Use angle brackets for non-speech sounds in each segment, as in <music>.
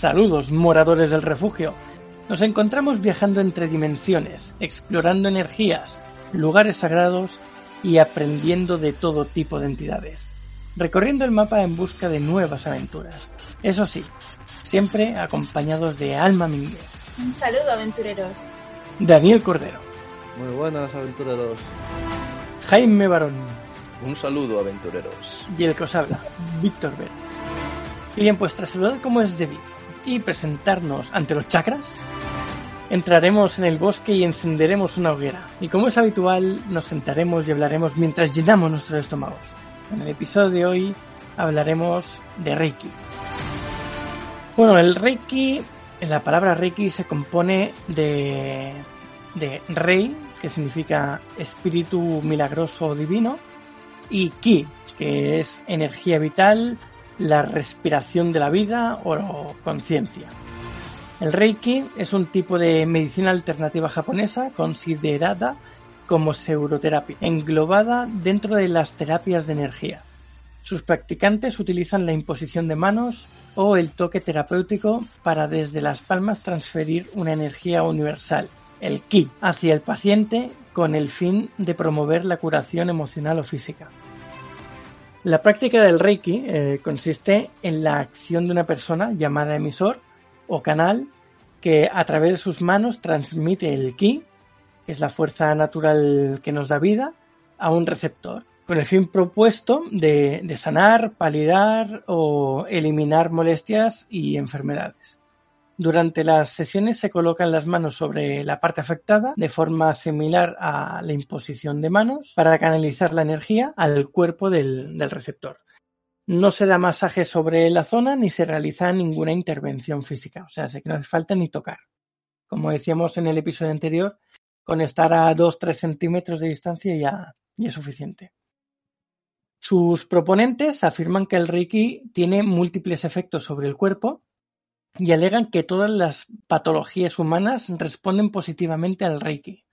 Saludos, moradores del refugio. Nos encontramos viajando entre dimensiones, explorando energías, lugares sagrados y aprendiendo de todo tipo de entidades, recorriendo el mapa en busca de nuevas aventuras. Eso sí, siempre acompañados de Alma Mínguez, Un saludo, aventureros. Daniel Cordero, Muy buenas, aventureros. Jaime Barón Un saludo, aventureros. y el que os habla, Víctor Ver. Y bien, pues tras saludar como es debido y presentarnos ante los chakras, entraremos en el bosque y encenderemos una hoguera. Y como es habitual, nos sentaremos y hablaremos mientras llenamos nuestros estómagos. En el episodio de hoy hablaremos de Reiki. Bueno, el Reiki, la palabra Reiki se compone de, de Rei, que significa espíritu milagroso divino, y Ki, que es energía vital, la respiración de la vida o conciencia. El Reiki es un tipo de medicina alternativa japonesa considerada como pseudoterapia, englobada dentro de las terapias de energía. Sus practicantes utilizan la imposición de manos o el toque terapéutico para desde las palmas transferir una energía universal, el ki, hacia el paciente con el fin de promover la curación emocional o física. La práctica del Reiki eh, consiste en la acción de una persona llamada emisor o canal que a través de sus manos transmite el ki, que es la fuerza natural que nos da vida, a un receptor, con el fin propuesto de, de sanar, palidar o eliminar molestias y enfermedades. Durante las sesiones se colocan las manos sobre la parte afectada de forma similar a la imposición de manos para canalizar la energía al cuerpo del, receptor. No se da masaje sobre la zona ni se realiza ninguna intervención física, o sea, que no hace falta ni tocar. Como decíamos en el episodio anterior, con estar a 2-3 centímetros de distancia ya, ya es suficiente. Sus proponentes afirman que el Reiki tiene múltiples efectos sobre el cuerpo y alegan que todas las patologías humanas responden positivamente al Reiki,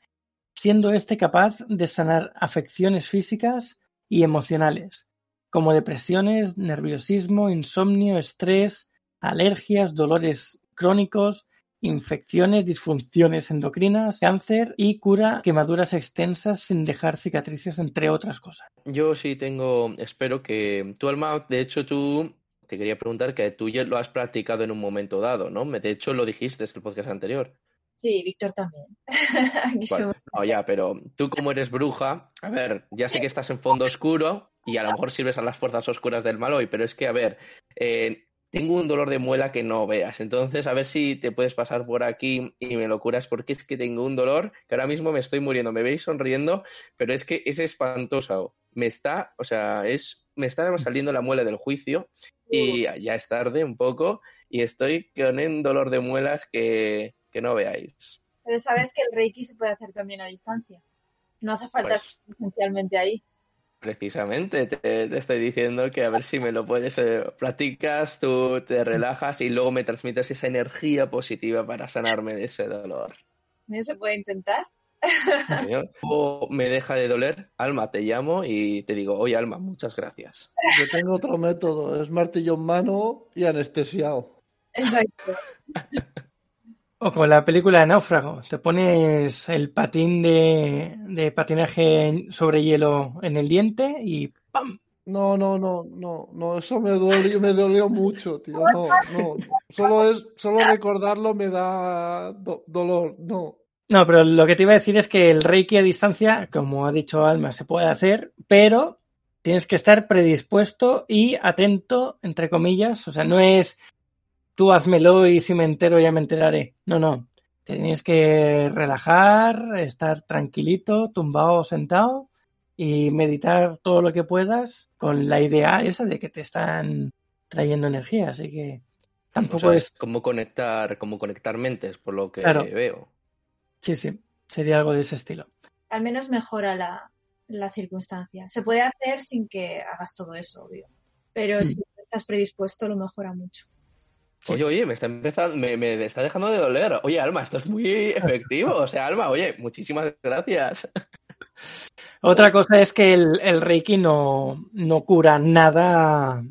siendo este capaz de sanar afecciones físicas y emocionales, como depresiones, nerviosismo, insomnio, estrés, alergias, dolores crónicos, infecciones, disfunciones endocrinas, cáncer y cura quemaduras extensas sin dejar cicatrices, entre otras cosas. Yo sí tengo, espero que tu alma, de hecho tú, te quería preguntar que tú ya lo has practicado en un momento dado, ¿no? De hecho lo dijiste en el podcast anterior. Sí, Víctor también. <laughs> Aquí Vale. somos- No, ya, pero tú como eres bruja, a ver, ya sé que estás en fondo oscuro y a lo mejor sirves a las fuerzas oscuras del mal hoy, pero es que, a ver, eh, tengo un dolor de muela que no veas, entonces a ver si te puedes pasar por aquí y me lo curas porque es que tengo un dolor que ahora mismo me estoy muriendo, me veis sonriendo, pero es que es espantoso, me está, o sea, es, me está saliendo la muela del juicio y ya es tarde un poco y estoy con un dolor de muelas que, que no veáis. Pero sabes que el Reiki se puede hacer también a distancia. No hace falta Pues- estar presencialmente ahí. Precisamente, te, te estoy diciendo que a ver si me lo puedes, eh, practicas, tú te relajas y luego me transmites esa energía positiva para sanarme de ese dolor. ¿No se puede intentar? ¿No? <laughs> O me deja de doler, Alma, te llamo y te digo, oye Alma, muchas gracias. Yo tengo otro método, es martillo en mano y anestesiado. Exacto. <laughs> O con la película de Náufrago, te pones el patín de, de patinaje sobre hielo en el diente y ¡pam! No, no, no, no, no, eso me dolió, me dolió mucho, tío. No, no, solo es, solo recordarlo me da do- dolor, no. No, pero lo que te iba a decir es que el Reiki a distancia, como ha dicho Alma, se puede hacer, pero tienes que estar predispuesto y atento, entre comillas. O sea, no es tú házmelo y si me entero ya me enteraré. No, no. Te tienes que relajar, estar tranquilito, tumbado o sentado y meditar todo lo que puedas con la idea esa de que te están trayendo energía. Así que tampoco O sea, es. es como conectar, como conectar mentes, por lo que Claro. veo. Sí, sí, sería algo de ese estilo. Al menos mejora la, la circunstancia. Se puede hacer sin que hagas todo eso, obvio. Pero Mm. si estás predispuesto, lo mejora mucho. Sí. Oye, oye, me está empezando, me, me está dejando de doler. Oye, Alma, esto es muy efectivo. O sea, Alma, oye, muchísimas gracias. Otra cosa es que el, el Reiki no, no cura nada.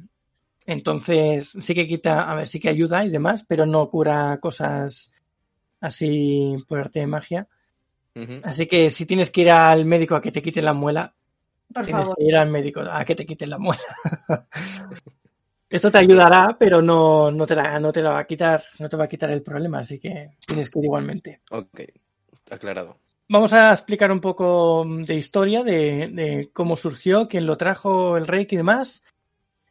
Entonces, sí que quita, a ver, sí que ayuda y demás, pero no cura cosas así por arte de magia. Así que si tienes que ir al médico a que te quiten la muela, Por tienes favor. que ir al médico a que te quiten la muela. <laughs> Esto te ayudará, pero no, no, te la, no te la va a quitar, no te va a quitar el problema, así que tienes que ir igualmente. Ok, aclarado. Vamos a explicar un poco de historia, de, de cómo surgió, quién lo trajo, el Reiki y demás.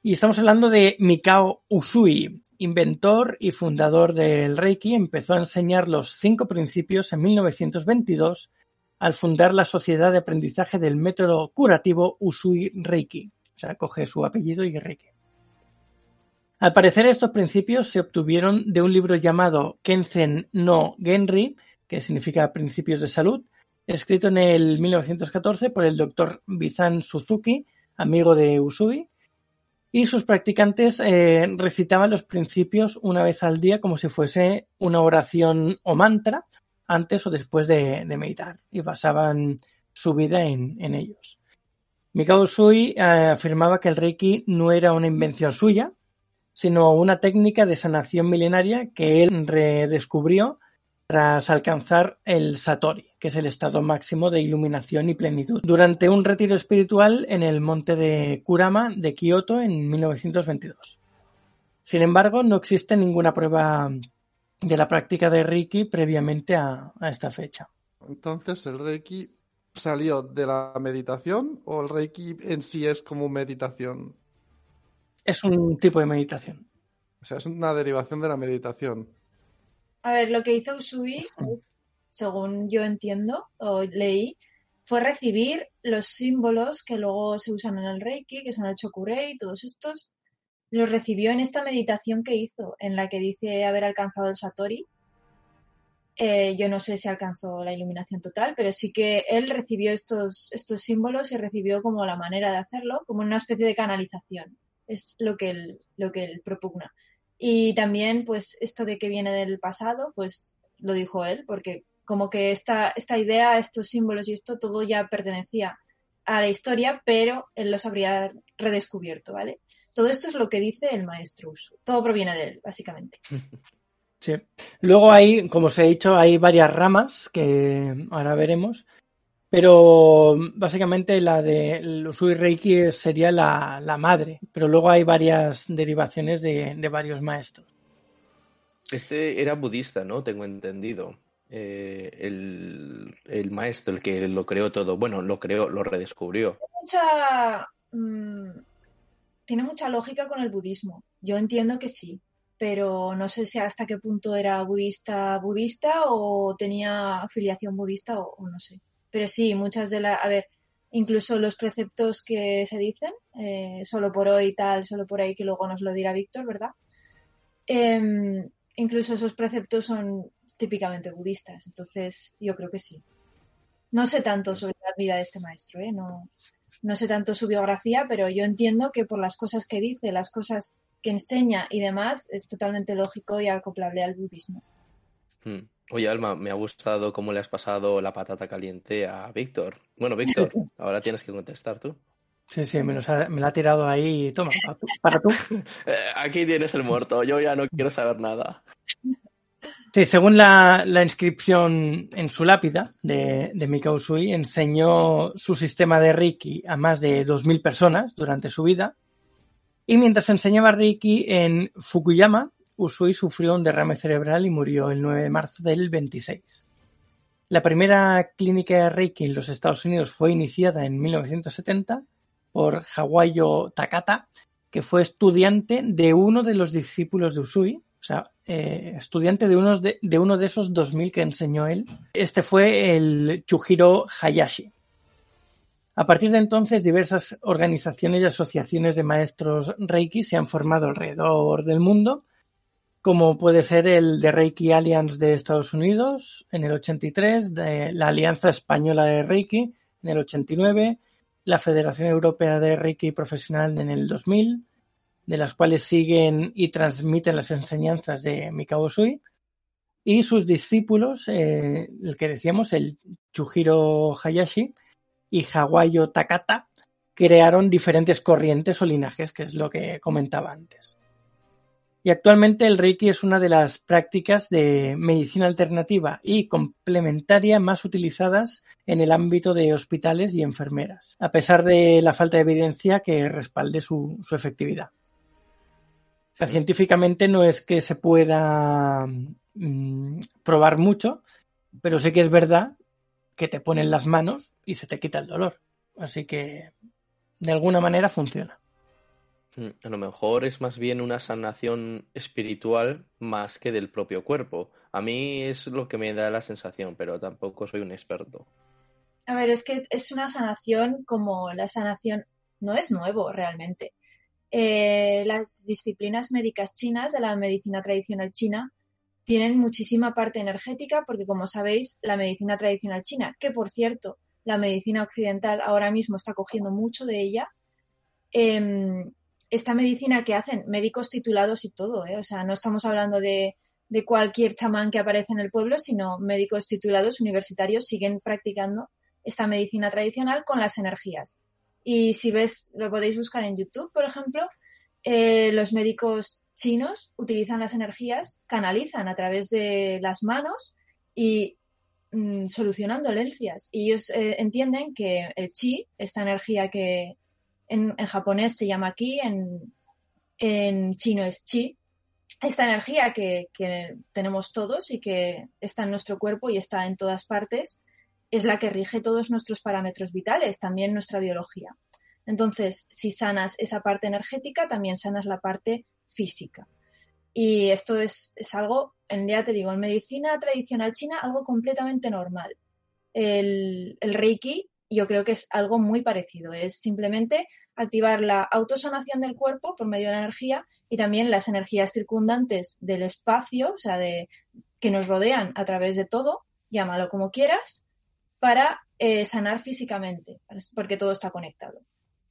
Y estamos hablando de Mikao Usui, inventor y fundador del Reiki. Empezó a enseñar los cinco principios en 1922 al fundar la Sociedad de Aprendizaje del Método Curativo Usui Reiki. O sea, coge su apellido y Reiki. Al parecer estos principios se obtuvieron de un libro llamado Kenzen no Genri, que significa Principios de Salud, escrito en el 1914 por el doctor Bizan Suzuki, amigo de Usui, y sus practicantes eh, recitaban los principios una vez al día como si fuese una oración o mantra antes o después de, meditar y basaban su vida en, ellos. Mikao Usui eh, afirmaba que el Reiki no era una invención suya, sino una técnica de sanación milenaria que él redescubrió tras alcanzar el Satori, que es el estado máximo de iluminación y plenitud, durante un retiro espiritual en el monte de Kurama de Kioto en 1922. Sin embargo, no existe ninguna prueba de la práctica de Reiki previamente a, a esta fecha. Entonces, ¿el Reiki salió de la meditación o el Reiki en sí es como meditación? Es un tipo de meditación. O sea, es una derivación de la meditación. A ver, lo que hizo Usui, según yo entiendo o leí, fue recibir los símbolos que luego se usan en el Reiki, que son el Chokurei, todos estos, los recibió en esta meditación que hizo, en la que dice haber alcanzado el Satori. Eh, yo no sé si alcanzó la iluminación total, pero sí que él recibió estos, estos símbolos y recibió como la manera de hacerlo, como una especie de canalización. Es lo que él, lo que él propugna. Y también, pues, esto de que viene del pasado, pues lo dijo él, porque como que esta, esta idea, estos símbolos y esto, todo ya pertenecía a la historia, pero él los habría redescubierto, ¿vale? Todo esto es lo que dice el maestro. Todo proviene de él, básicamente. <laughs> Sí. Luego hay, como os he dicho, hay varias ramas que ahora veremos, pero básicamente la de Usui Reiki sería la, la madre, pero luego hay varias derivaciones de, de varios maestros. Este era budista, ¿no? Tengo entendido. Eh, el, el maestro, el que lo creó todo. Bueno, lo creó, lo redescubrió. Mucha, mm, tiene mucha lógica con el budismo. Yo entiendo que sí, pero no sé si hasta qué punto era budista budista o tenía afiliación budista o, o no sé. Pero sí, muchas de las, a ver, incluso los preceptos que se dicen, eh, solo por hoy tal, solo por ahí, que luego nos lo dirá Víctor, ¿verdad? Em, incluso esos preceptos son típicamente budistas, entonces yo creo que sí. No sé tanto sobre la vida de este maestro, ¿eh? no, no sé tanto su biografía, pero yo entiendo que por las cosas que dice, las cosas que enseña y demás, es totalmente lógico y acoplable al budismo. Hmm. Oye, Alma, me ha gustado cómo le has pasado la patata caliente a Víctor. Bueno, Víctor, ahora tienes que contestar tú. Sí, sí, me, los ha- me la ha tirado ahí. Toma, para tú. para tú. <laughs> Eh, aquí tienes el muerto, yo ya no quiero saber nada. Sí, según la, inscripción en su lápida de, de Mikao Usui, enseñó su sistema de Reiki a más de 2.000 personas durante su vida. Y mientras enseñaba Reiki en Fukuyama, Usui sufrió un derrame cerebral y murió el 9 de marzo del 26. La primera clínica de Reiki en los Estados Unidos fue iniciada en 1970 por Hawayo Takata, que fue estudiante de uno de los discípulos de Usui, sea, eh, estudiante de, unos de, uno de esos 2000 que enseñó él. Este fue el Chujiro Hayashi. A partir de entonces, diversas organizaciones y asociaciones de maestros Reiki se han formado alrededor del mundo, como puede ser el de Reiki Alliance de Estados Unidos en el 83, de la Alianza Española de Reiki en el 89, la Federación Europea de Reiki Profesional en el 2000, de las cuales siguen y transmiten las enseñanzas de Mikao Usui, y sus discípulos, eh, el que decíamos, el Chujiro Hayashi, y Hawayo Takata crearon diferentes corrientes o linajes, que es lo que comentaba antes. Y actualmente el Reiki es una de las prácticas de medicina alternativa y complementaria más utilizadas en el ámbito de hospitales y enfermeras, a pesar de la falta de evidencia que respalde su efectividad. O sea, científicamente no es que se pueda mmm, probar mucho, pero sí que es verdad que te ponen las manos y se te quita el dolor. Así que de alguna manera funciona. Mm, a lo mejor es más bien una sanación espiritual más que del propio cuerpo. A mí es lo que me da la sensación, pero tampoco soy un experto. A ver, es que es una sanación como la sanación no es nuevo realmente. Eh, las disciplinas médicas chinas de la medicina tradicional china tienen muchísima parte energética porque, como sabéis, la medicina tradicional china, que por cierto, la medicina occidental ahora mismo está cogiendo mucho de ella, eh, esta medicina que hacen médicos titulados y todo, ¿eh? o sea, no estamos hablando de, de cualquier chamán que aparece en el pueblo, sino médicos titulados universitarios siguen practicando esta medicina tradicional con las energías. Y si ves, lo podéis buscar en YouTube, por ejemplo, eh, los médicos chinos utilizan las energías, canalizan a través de las manos y mm, solucionan dolencias. Y ellos eh, entienden que el chi, esta energía que en, japonés se llama ki, en, en, chino es chi, esta energía que, que tenemos todos y que está en nuestro cuerpo y está en todas partes, es la que rige todos nuestros parámetros vitales, también nuestra biología. Entonces, si sanas esa parte energética, también sanas la parte física. Y esto es, es algo, en, ya te digo, en medicina tradicional china, algo completamente normal. El, el Reiki yo creo que es algo muy parecido. Es simplemente activar la autosanación del cuerpo por medio de la energía y también las energías circundantes del espacio, o sea, de, que nos rodean a través de todo, llámalo como quieras, para eh, sanar físicamente, porque todo está conectado.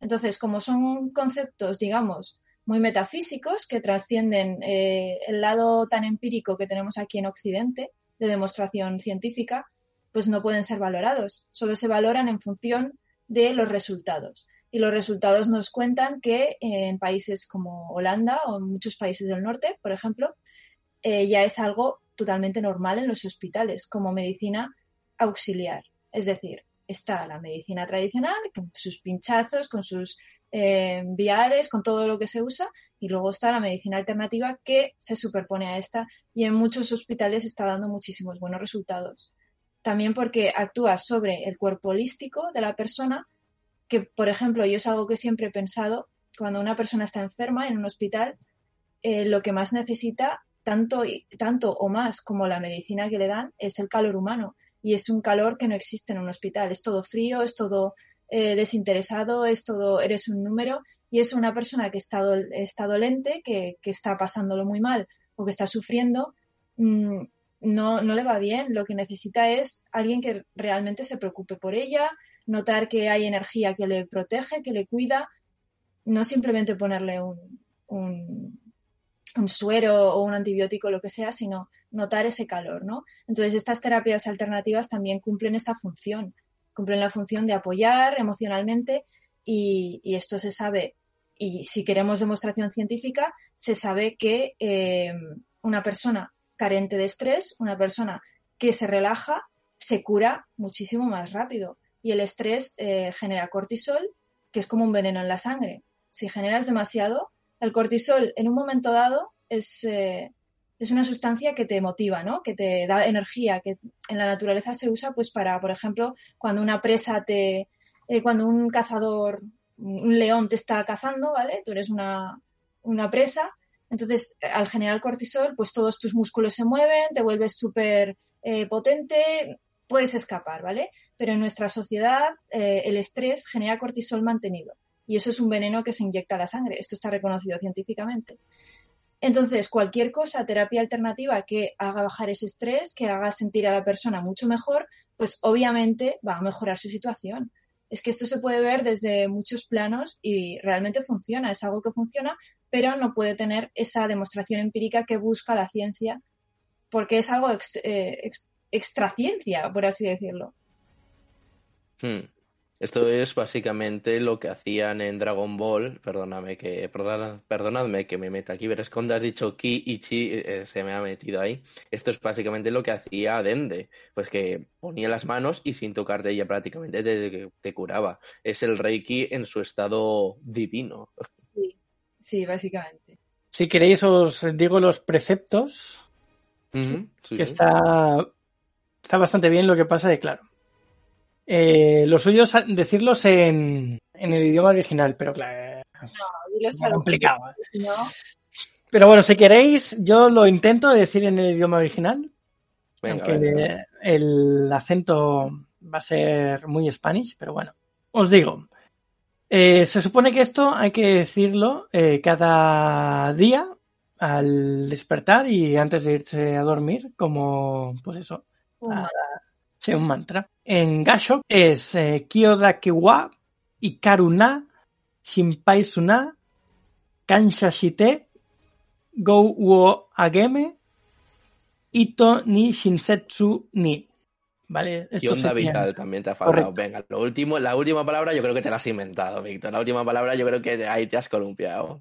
Entonces, como son conceptos, digamos, muy metafísicos que trascienden eh, el lado tan empírico que tenemos aquí en Occidente, de demostración científica, pues no pueden ser valorados. Solo se valoran en función de los resultados. Y los resultados nos cuentan que en países como Holanda o en muchos países del norte, por ejemplo, eh, ya es algo totalmente normal en los hospitales como medicina auxiliar. Es decir, está la medicina tradicional con sus pinchazos, con sus eh, viales, con todo lo que se usa, y luego está la medicina alternativa que se superpone a esta y en muchos hospitales está dando muchísimos buenos resultados. También porque actúa sobre el cuerpo holístico de la persona, que por ejemplo yo es algo que siempre he pensado, cuando una persona está enferma en un hospital, eh, lo que más necesita, tanto, tanto o más como la medicina que le dan, es el calor humano. Y es un calor que no existe en un hospital. Es todo frío, es todo eh, desinteresado, es todo, eres un número y es una persona que está, do, está dolente, que, está pasándolo muy mal o que está sufriendo, mmm, no, no le va bien. Lo que necesita es alguien que realmente se preocupe por ella, notar que hay energía que le protege, que le cuida, no simplemente ponerle un, un suero o un antibiótico, lo que sea, sino notar ese calor, ¿no? Entonces, estas terapias alternativas también cumplen esta función cumplen la función de apoyar emocionalmente y, esto se sabe, y si queremos demostración científica, se sabe que eh, una persona carente de estrés, una persona que se relaja, se cura muchísimo más rápido. Y el estrés eh, genera cortisol, que es como un veneno en la sangre. Si generas demasiado, el cortisol en un momento dado es, eh, es una sustancia que te motiva, ¿no? Que te da energía, que en la naturaleza se usa pues para, por ejemplo, cuando una presa te, eh, cuando un cazador, un león te está cazando, ¿vale? Tú eres una, una presa, Entonces, al generar cortisol, pues todos tus músculos se mueven, te vuelves súper eh, potente, puedes escapar, ¿vale? Pero en nuestra sociedad eh, el estrés genera cortisol mantenido y eso es un veneno que se inyecta a la sangre. Esto está reconocido científicamente. Entonces, cualquier cosa, terapia alternativa que haga bajar ese estrés, que haga sentir a la persona mucho mejor, pues obviamente va a mejorar su situación. Es que esto se puede ver desde muchos planos y realmente funciona, es algo que funciona, pero no puede tener esa demostración empírica que busca la ciencia, porque es algo eh, extra ciencia, por así decirlo. Hmm. Esto es básicamente lo que hacían en Dragon Ball. Perdóname que, perdonadme que me meta aquí, pero es cuando has dicho Ki y Chi eh, se me ha metido ahí. Esto es básicamente lo que hacía Dende, pues que ponía las manos y sin tocarte ella prácticamente te, te curaba. Es el Reiki en su estado divino. Sí, sí, básicamente. Si queréis os digo los preceptos, que está, está bastante bien. Lo que pasa es claro, eh, lo suyo es decirlos en, en, el idioma original, pero claro, no, es complicado. ¿no? Pero bueno, si queréis, yo lo intento decir en el idioma original. aunque el acento va a ser muy Spanish, pero bueno. Os digo, eh, se supone que esto hay que decirlo eh, cada día al despertar y antes de irse a dormir, como, pues eso, un mantra. En Gashok es eh, Kyodakewa, Ikaruna, Shinpai Suna, Kansha Shite, Go wo Ageme, Ito ni Shinsetsu ni. ¿Vale? Esto y onda vital también te ha faltado. Venga, lo último, la última palabra yo creo que te la has inventado, Víctor. La última palabra yo creo que ahí te has columpiado.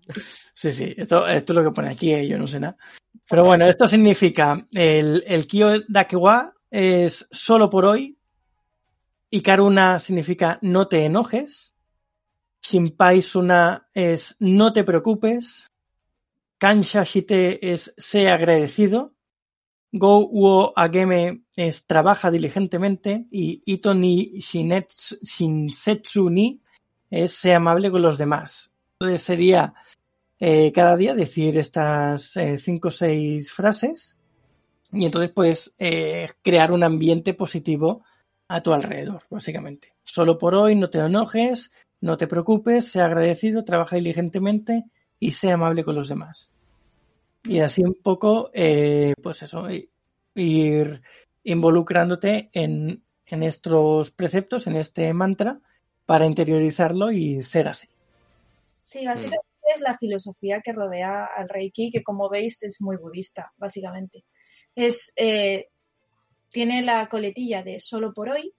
Sí, sí, esto, esto es lo que pone aquí, eh, yo no sé nada. Pero bueno, esto significa el, el Kyodakewa es solo por hoy. Y Karuna significa no te enojes. Shinpai Suna es no te preocupes. Kansha Shite es sé agradecido. Go Uo Ageme es trabaja diligentemente. Y Ito ni Shinsetsu ni es sé amable con los demás. Entonces sería eh, cada día decir estas eh, cinco o seis frases y entonces puedes eh, crear un ambiente positivo a tu alrededor, básicamente. Solo por hoy, no te enojes, no te preocupes, sea agradecido, trabaja diligentemente y sea amable con los demás. Y así un poco, eh, pues eso, ir involucrándote en, en estos preceptos, en este mantra, para interiorizarlo y ser así. Sí, básicamente es la filosofía que rodea al Reiki, que como veis es muy budista, básicamente es, eh, tiene la coletilla de solo por hoy,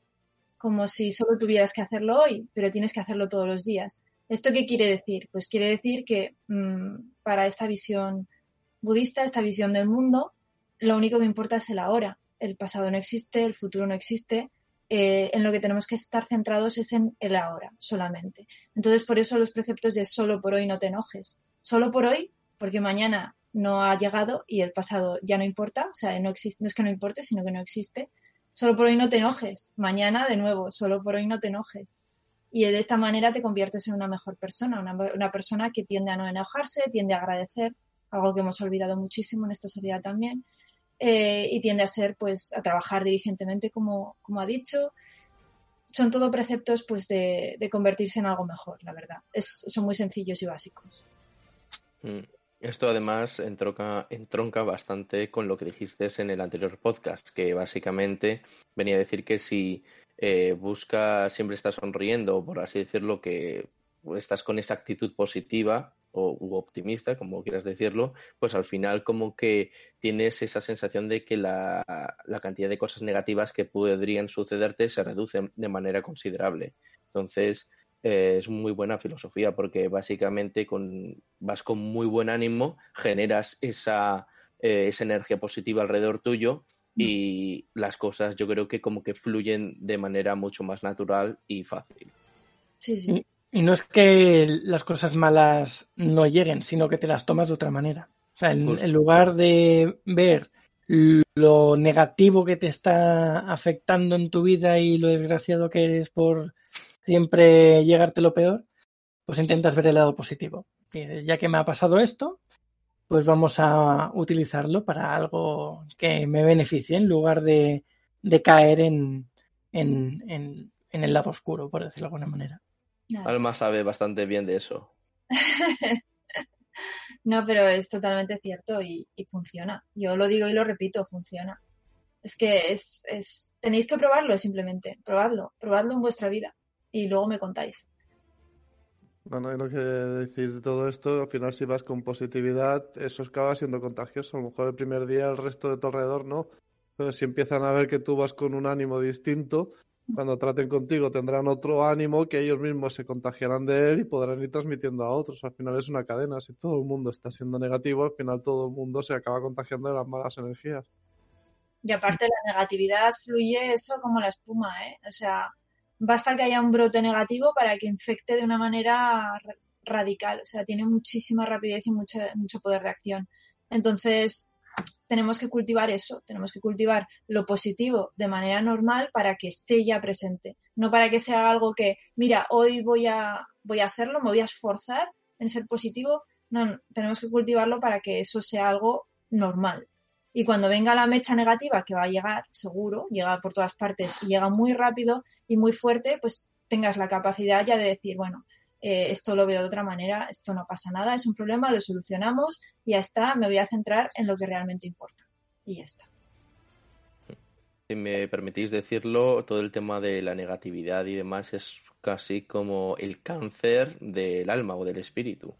como si solo tuvieras que hacerlo hoy, pero tienes que hacerlo todos los días. ¿Esto qué quiere decir? Pues quiere decir que mm, para esta visión budista, esta visión del mundo, lo único que importa es el ahora. El pasado no existe, el futuro no existe. Eh, en lo que tenemos que estar centrados es en el ahora solamente. Entonces, por eso los preceptos de solo por hoy no te enojes. Solo por hoy, porque mañana no ha llegado y el pasado ya no importa, o sea, no, existe, no es que no importe, sino que no existe. Solo por hoy no te enojes, mañana de nuevo, solo por hoy no te enojes. Y de esta manera te conviertes en una mejor persona, una, persona que tiende a no enojarse, tiende a agradecer, algo que hemos olvidado muchísimo en esta sociedad también, eh, y tiende a ser, pues, a trabajar diligentemente, como, como ha dicho. Son todo preceptos, pues, de, convertirse en algo mejor, la verdad. Son muy sencillos y básicos. Esto además entronca, entronca bastante con lo que dijiste en el anterior podcast, que básicamente venía a decir que si eh, buscas, siempre estás sonriendo, por así decirlo, que estás con esa actitud positiva o u optimista, como quieras decirlo, pues al final como que tienes esa sensación de que la, la cantidad de cosas negativas que podrían sucederte se reduce de manera considerable. Entonces, eh, es muy buena filosofía porque básicamente con, vas con muy buen ánimo, generas esa, eh, esa energía positiva alrededor tuyo mm. y las cosas yo creo que como que fluyen de manera mucho más natural y fácil. Sí, sí. Y, no es que las cosas malas no lleguen, sino que te las tomas de otra manera. O sea, en lugar de ver lo negativo que te está afectando en tu vida y lo desgraciado que eres por siempre llegarte lo peor, pues intentas ver el lado positivo. Ya que me ha pasado esto, pues vamos a utilizarlo para algo que me beneficie en lugar de, de caer en, en, en, en, el lado oscuro, por decirlo de alguna manera. Alma sabe bastante bien de eso. <laughs> no, pero es totalmente cierto y, y, funciona. Yo lo digo y lo repito, funciona. Es que es, es, tenéis que probarlo simplemente, probadlo, probadlo en vuestra vida y luego me contáis. Bueno, y lo que decís de todo esto, al final si vas con positividad, eso acaba siendo contagioso. A lo mejor el primer día el resto de tu alrededor no, pero si empiezan a ver que tú vas con un ánimo distinto, cuando traten contigo tendrán otro ánimo que ellos mismos se contagiarán de él y podrán ir transmitiendo a otros. Al final es una cadena. Si todo el mundo está siendo negativo, al final todo el mundo se acaba contagiando de las malas energías. Y aparte la negatividad fluye eso como la espuma, ¿eh? O sea, basta que haya un brote negativo para que infecte de una manera radical. O sea, tiene muchísima rapidez y mucho, mucho poder de acción. Entonces, tenemos que cultivar eso, tenemos que cultivar lo positivo de manera normal para que esté ya presente, no para que sea algo que, mira, hoy voy a, voy a hacerlo, me voy a esforzar en ser positivo, no, tenemos que cultivarlo para que eso sea algo normal. Y cuando venga la mecha negativa, que va a llegar, seguro, llega por todas partes y llega muy rápido y muy fuerte, pues tengas la capacidad ya de decir, bueno, eh, esto lo veo de otra manera, esto no pasa nada, es un problema, lo solucionamos, ya está, me voy a centrar en lo que realmente importa. Y ya está. Si me permitís decirlo, todo el tema de la negatividad y demás es casi como el cáncer del alma o del espíritu.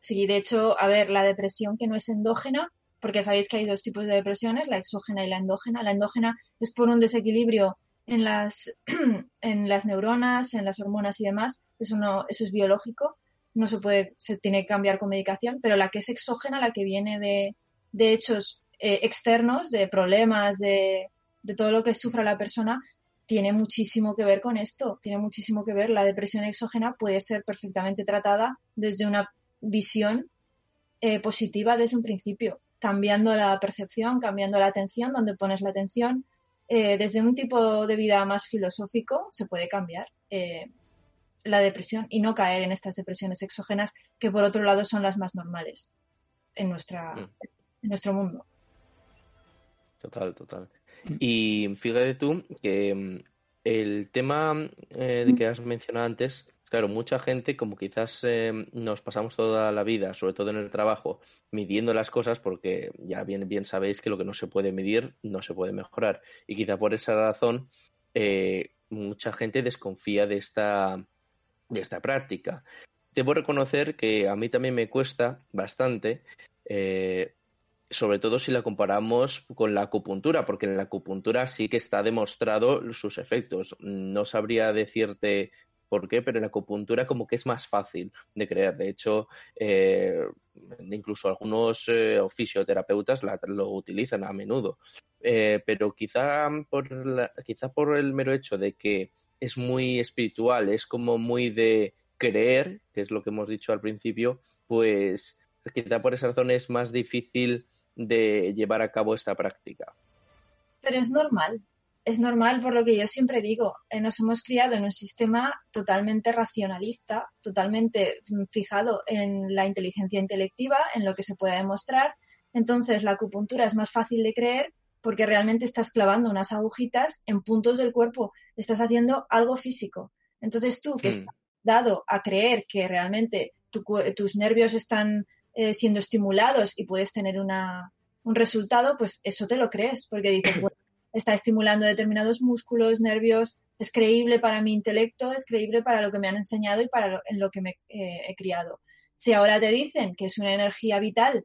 Sí, de hecho, a ver, la depresión que no es endógena, porque sabéis que hay dos tipos de depresiones, la exógena y la endógena. La endógena es por un desequilibrio en las, <clears throat> en las neuronas, en las hormonas y demás, eso, no, eso es biológico, no se puede, se tiene que cambiar con medicación, pero la que es exógena, la que viene de, hechos eh, externos, de problemas, de, de todo lo que sufra la persona, tiene muchísimo que ver con esto, tiene muchísimo que ver. La depresión exógena puede ser perfectamente tratada desde una visión eh, positiva desde un principio, cambiando la percepción, cambiando la atención, donde pones la atención, eh, desde un tipo de vida más filosófico se puede cambiar eh, la depresión y no caer en estas depresiones exógenas que por otro lado son las más normales en, nuestra, mm. en nuestro mundo. Total, total. Mm. Y fíjate tú que mm, el tema eh, de que has mencionado antes Claro, mucha gente, como quizás eh, nos pasamos toda la vida, sobre todo en el trabajo, midiendo las cosas, porque ya bien, bien sabéis que lo que no se puede medir no se puede mejorar. Y quizá por esa razón eh, mucha gente desconfía de esta, de esta práctica. Debo reconocer que a mí también me cuesta bastante, eh, sobre todo si la comparamos con la acupuntura, porque en la acupuntura sí que está demostrado sus efectos. No sabría decirte por qué, pero en la acupuntura como que es más fácil de creer. De hecho, eh, incluso algunos eh, fisioterapeutas lo utilizan a menudo. Eh, pero quizá por, quizá por el mero hecho de que es muy espiritual, es como muy de creer, que es lo que hemos dicho al principio, pues quizá por esa razón es más difícil de llevar a cabo esta práctica. Pero es normal, es normal por lo que yo siempre digo, eh, nos hemos criado en un sistema totalmente racionalista, totalmente mm, fijado en la inteligencia intelectiva, en lo que se puede demostrar. Entonces la acupuntura es más fácil de creer porque realmente estás clavando unas agujitas en puntos del cuerpo, estás haciendo algo físico. Entonces tú que hmm. estás dado a creer que realmente tus nervios están eh, siendo estimulados y puedes tener una, un resultado, pues eso te lo crees, porque dices, <clears throat> bueno, está estimulando determinados músculos, nervios, es creíble para mi intelecto, es creíble para lo que me han enseñado y para lo, en lo que me eh, he criado. Si ahora te dicen que es una energía vital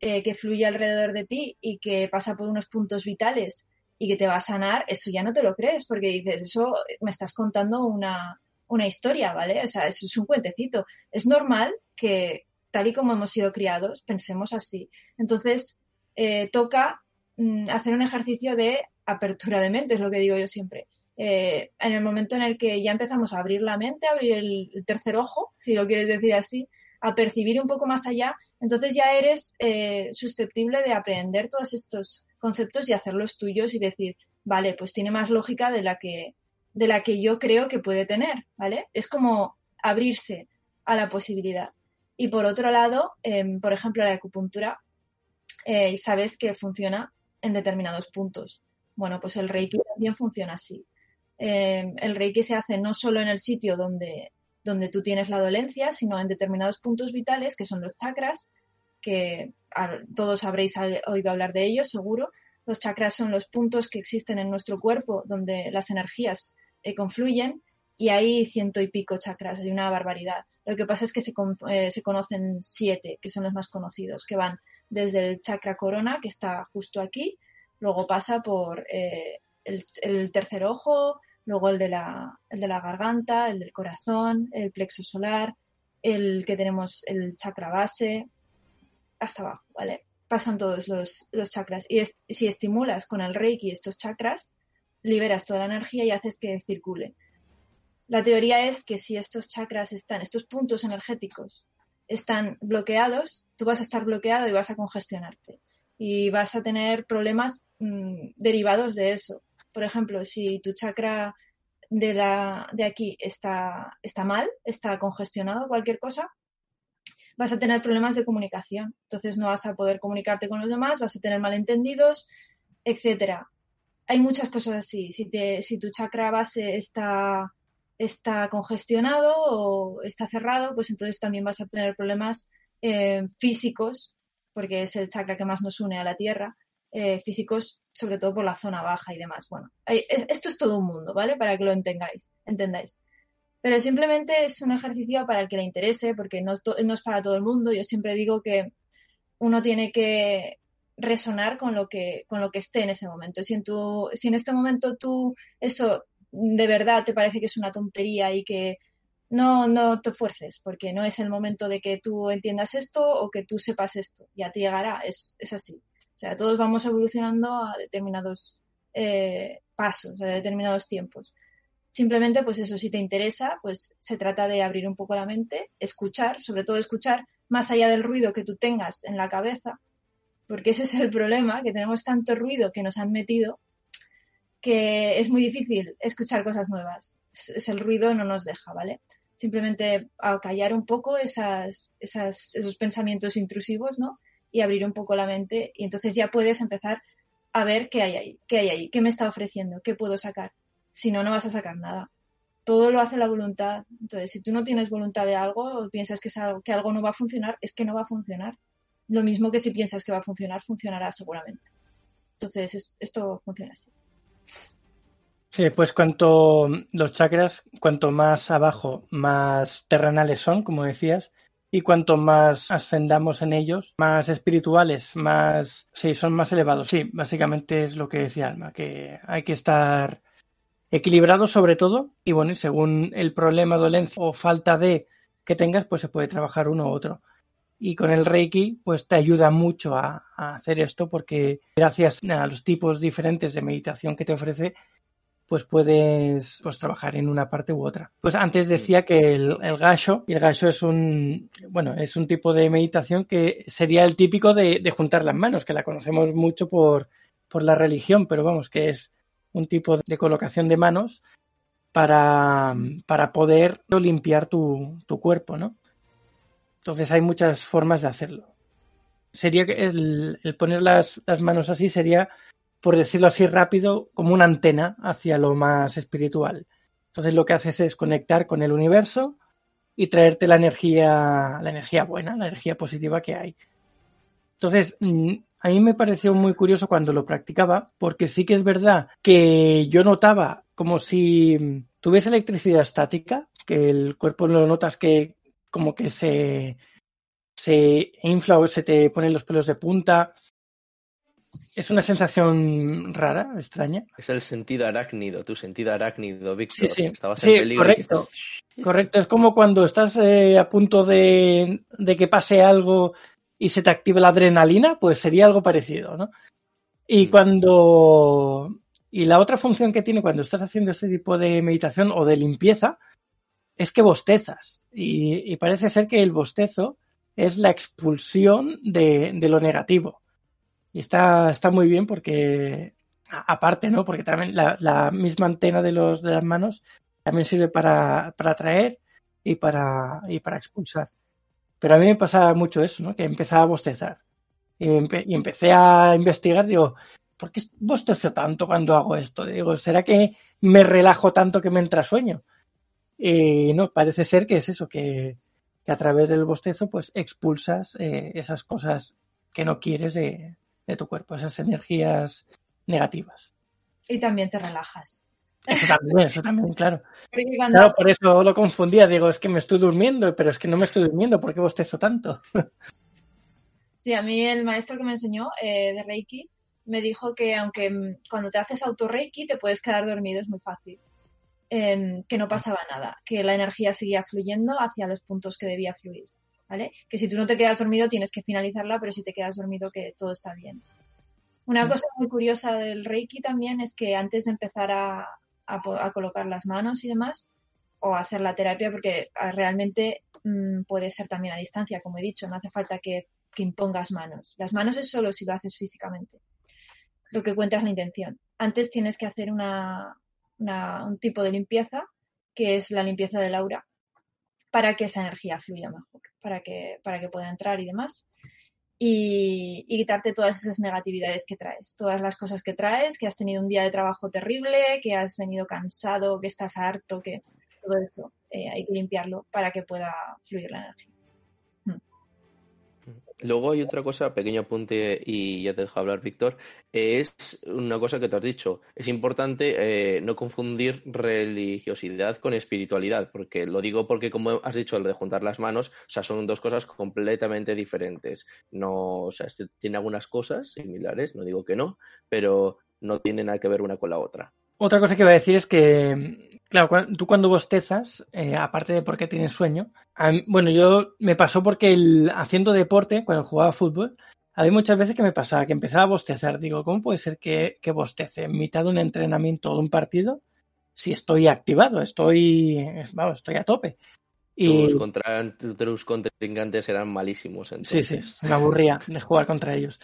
eh, que fluye alrededor de ti y que pasa por unos puntos vitales y que te va a sanar, eso ya no te lo crees, porque dices, eso me estás contando una, una historia, ¿vale? O sea, eso es un cuentecito. Es normal que, tal y como hemos sido criados, pensemos así. Entonces, eh, toca Mm, hacer un ejercicio de apertura de mente, es lo que digo yo siempre. Eh, en el momento en el que ya empezamos a abrir la mente, a abrir el, tercer ojo, si lo quieres decir así, a percibir un poco más allá, entonces ya eres eh, susceptible de aprender todos estos conceptos y hacerlos tuyos y decir, vale, pues tiene más lógica de la que, de la que yo creo que puede tener, ¿vale? Es como abrirse a la posibilidad. Y por otro lado, em, por ejemplo, la acupuntura, eh, sabes que funciona en determinados puntos. Bueno, pues el Reiki también funciona así. Em, el Reiki se hace no solo en el sitio donde, donde tú tienes la dolencia, sino en determinados puntos vitales, que son los chakras, que todos habréis oído hablar de ellos, seguro. Los chakras son los puntos que existen en nuestro cuerpo donde las energías eh, confluyen y hay ciento y pico chakras, hay una barbaridad. Lo que pasa es que se, eh, se, conocen siete, que son los más conocidos, que van desde el chakra corona, que está justo aquí, luego pasa por eh, el, tercer ojo, luego el de, la, el de la garganta, el del corazón, el plexo solar, el que tenemos el chakra base, hasta abajo, ¿vale? Pasan todos los, los chakras. Y si estimulas con el reiki estos chakras, liberas toda la energía y haces que circule. La teoría es que si estos chakras están, estos puntos energéticos están bloqueados, tú vas a estar bloqueado y vas a congestionarte. Y vas a tener problemas mm, derivados de eso. Por ejemplo, si tu chakra de, la, de aquí está, está mal, está congestionado, cualquier cosa, vas a tener problemas de comunicación. Entonces no vas a poder comunicarte con los demás, vas a tener malentendidos, etcétera. Hay muchas cosas así. Si, te, si tu chakra base está está congestionado o está cerrado, pues entonces también vas a tener problemas eh, físicos, porque es el chakra que más nos une a la Tierra, eh, físicos sobre todo por la zona baja y demás. Bueno, esto es todo un mundo, ¿vale? Para que lo entendáis, entendáis. Pero simplemente es un ejercicio para el que le interese, porque no, no es para todo el mundo. Yo siempre digo que uno tiene que resonar con lo que, con lo que esté en ese momento. Si en, tu, si en este momento tú eso de verdad te parece que es una tontería y que no, no te fuerces, porque no es el momento de que tú entiendas esto o que tú sepas esto. Ya te llegará, es, es así. O sea, todos vamos evolucionando a determinados eh, pasos, a determinados tiempos. Simplemente, pues eso, si te interesa, pues se trata de abrir un poco la mente, escuchar, sobre todo escuchar más allá del ruido que tú tengas en la cabeza, porque ese es el problema, que tenemos tanto ruido que nos han metido que es muy difícil escuchar cosas nuevas. Es, el ruido no nos deja, ¿vale? Simplemente a callar un poco esas, esos pensamientos intrusivos, ¿no? Y abrir un poco la mente y entonces ya puedes empezar a ver qué hay ahí, qué hay ahí, qué me está ofreciendo, qué puedo sacar. Si no, no vas a sacar nada. Todo lo hace la voluntad. Entonces, si tú no tienes voluntad de algo o piensas que, algo, que algo no va a funcionar, es que no va a funcionar. Lo mismo que si piensas que va a funcionar, funcionará seguramente. Entonces, esto funciona así. Sí, pues cuanto los chakras, cuanto más abajo, más terrenales son, como decías, y cuanto más ascendamos en ellos, más espirituales, más, sí, son más elevados. Sí, básicamente es lo que decía Alma, que hay que estar equilibrado sobre todo, y bueno, según el problema, dolencia o falta de que tengas, pues se puede trabajar uno u otro. Y con el Reiki, pues te ayuda mucho a, hacer esto porque gracias a los tipos diferentes de meditación que te ofrece, pues puedes pues, trabajar en una parte u otra. Pues antes decía que el, el gasho, y el gasho es un, bueno, es un tipo de meditación que sería el típico de, juntar las manos, que la conocemos mucho por, por la religión, pero vamos, que es un tipo de colocación de manos para, para poder limpiar tu, tu cuerpo, ¿no? Entonces hay muchas formas de hacerlo. Sería el, el poner las, las, manos así sería, por decirlo así rápido, como una antena hacia lo más espiritual. Entonces lo que haces es conectar con el universo y traerte la energía, la energía buena, la energía positiva que hay. Entonces, mm, a mí me pareció muy curioso cuando lo practicaba, porque sí que es verdad que yo notaba como si tuviese electricidad estática, que el cuerpo lo notas que como que se, se infla o se te ponen los pelos de punta. Es una sensación rara, extraña. Es el sentido arácnido, tu sentido arácnido, Víctor. Sí, sí. correcto. Correcto, es como cuando estás eh, a punto de, de, que pase algo y se te active la adrenalina, pues sería algo parecido, ¿no? Y mm. cuando... Y la otra función que tiene cuando estás haciendo este tipo de meditación o de limpieza es que bostezas. Y, parece ser que el bostezo es la expulsión de, lo negativo. Y está, está muy bien porque, aparte, ¿no? Porque también la, misma antena de, los, de las manos también sirve para, para atraer y para, y para expulsar. Pero a mí me pasaba mucho eso, ¿no? Que empezaba a bostezar. Y, y empecé a investigar, digo, ¿por qué bostezo tanto cuando hago esto? Digo, ¿será que me relajo tanto que me entra sueño? Y no, parece ser que es eso, que, que a través del bostezo pues expulsas eh, esas cosas que no quieres de, de tu cuerpo, esas energías negativas. Y también te relajas. Eso también, eso también, claro. Cuando Claro, por eso lo confundía. Digo, es que me estoy durmiendo, pero es que no me estoy durmiendo. ¿Por qué bostezo tanto? <laughs> Sí, a mí el maestro que me enseñó eh, de Reiki me dijo que aunque mm, cuando te haces auto Reiki te puedes quedar dormido, es muy fácil. Em, que no pasaba nada, que la energía seguía fluyendo hacia los puntos que debía fluir, ¿vale? Que si tú no te quedas dormido tienes que finalizarla, pero si te quedas dormido que todo está bien. Una cosa muy curiosa del Reiki también es que antes de empezar a, a po- a colocar las manos y demás, o hacer la terapia, porque ah, realmente mm, puede ser también a distancia, como he dicho, no hace falta que, que impongas manos. Las manos es solo si lo haces físicamente. Lo que cuenta es la intención. Antes tienes que hacer una, una- un tipo de limpieza, que es la limpieza del aura, para que esa energía fluya mejor, para que, para que pueda entrar y demás. Y, quitarte todas esas negatividades que traes, todas las cosas que traes, que has tenido un día de trabajo terrible, que has venido cansado, que estás harto, que todo eso eh, hay que limpiarlo para que pueda fluir la energía. Luego hay otra cosa, pequeño apunte y ya te dejo hablar, Víctor. Es una cosa que te has dicho. Es importante eh, no confundir religiosidad con espiritualidad, porque lo digo porque, como has dicho, lo de juntar las manos, o sea, son dos cosas completamente diferentes. No, o sea, tiene algunas cosas similares, no digo que no, pero no tienen nada que ver una con la otra. Otra cosa que iba a decir es que, claro, tú cuando bostezas, eh, aparte de porque tienes sueño, bueno, yo me pasó porque el, haciendo deporte, cuando jugaba fútbol, había muchas veces que me pasaba que empezaba a bostezar. Digo, ¿cómo puede ser que, que bostece en mitad de un entrenamiento o de un partido si estoy activado, estoy, vamos, estoy a tope? Y Tus, contra- tus contrincantes eran malísimos, Sí, sí, entonces. me aburría de jugar contra ellos.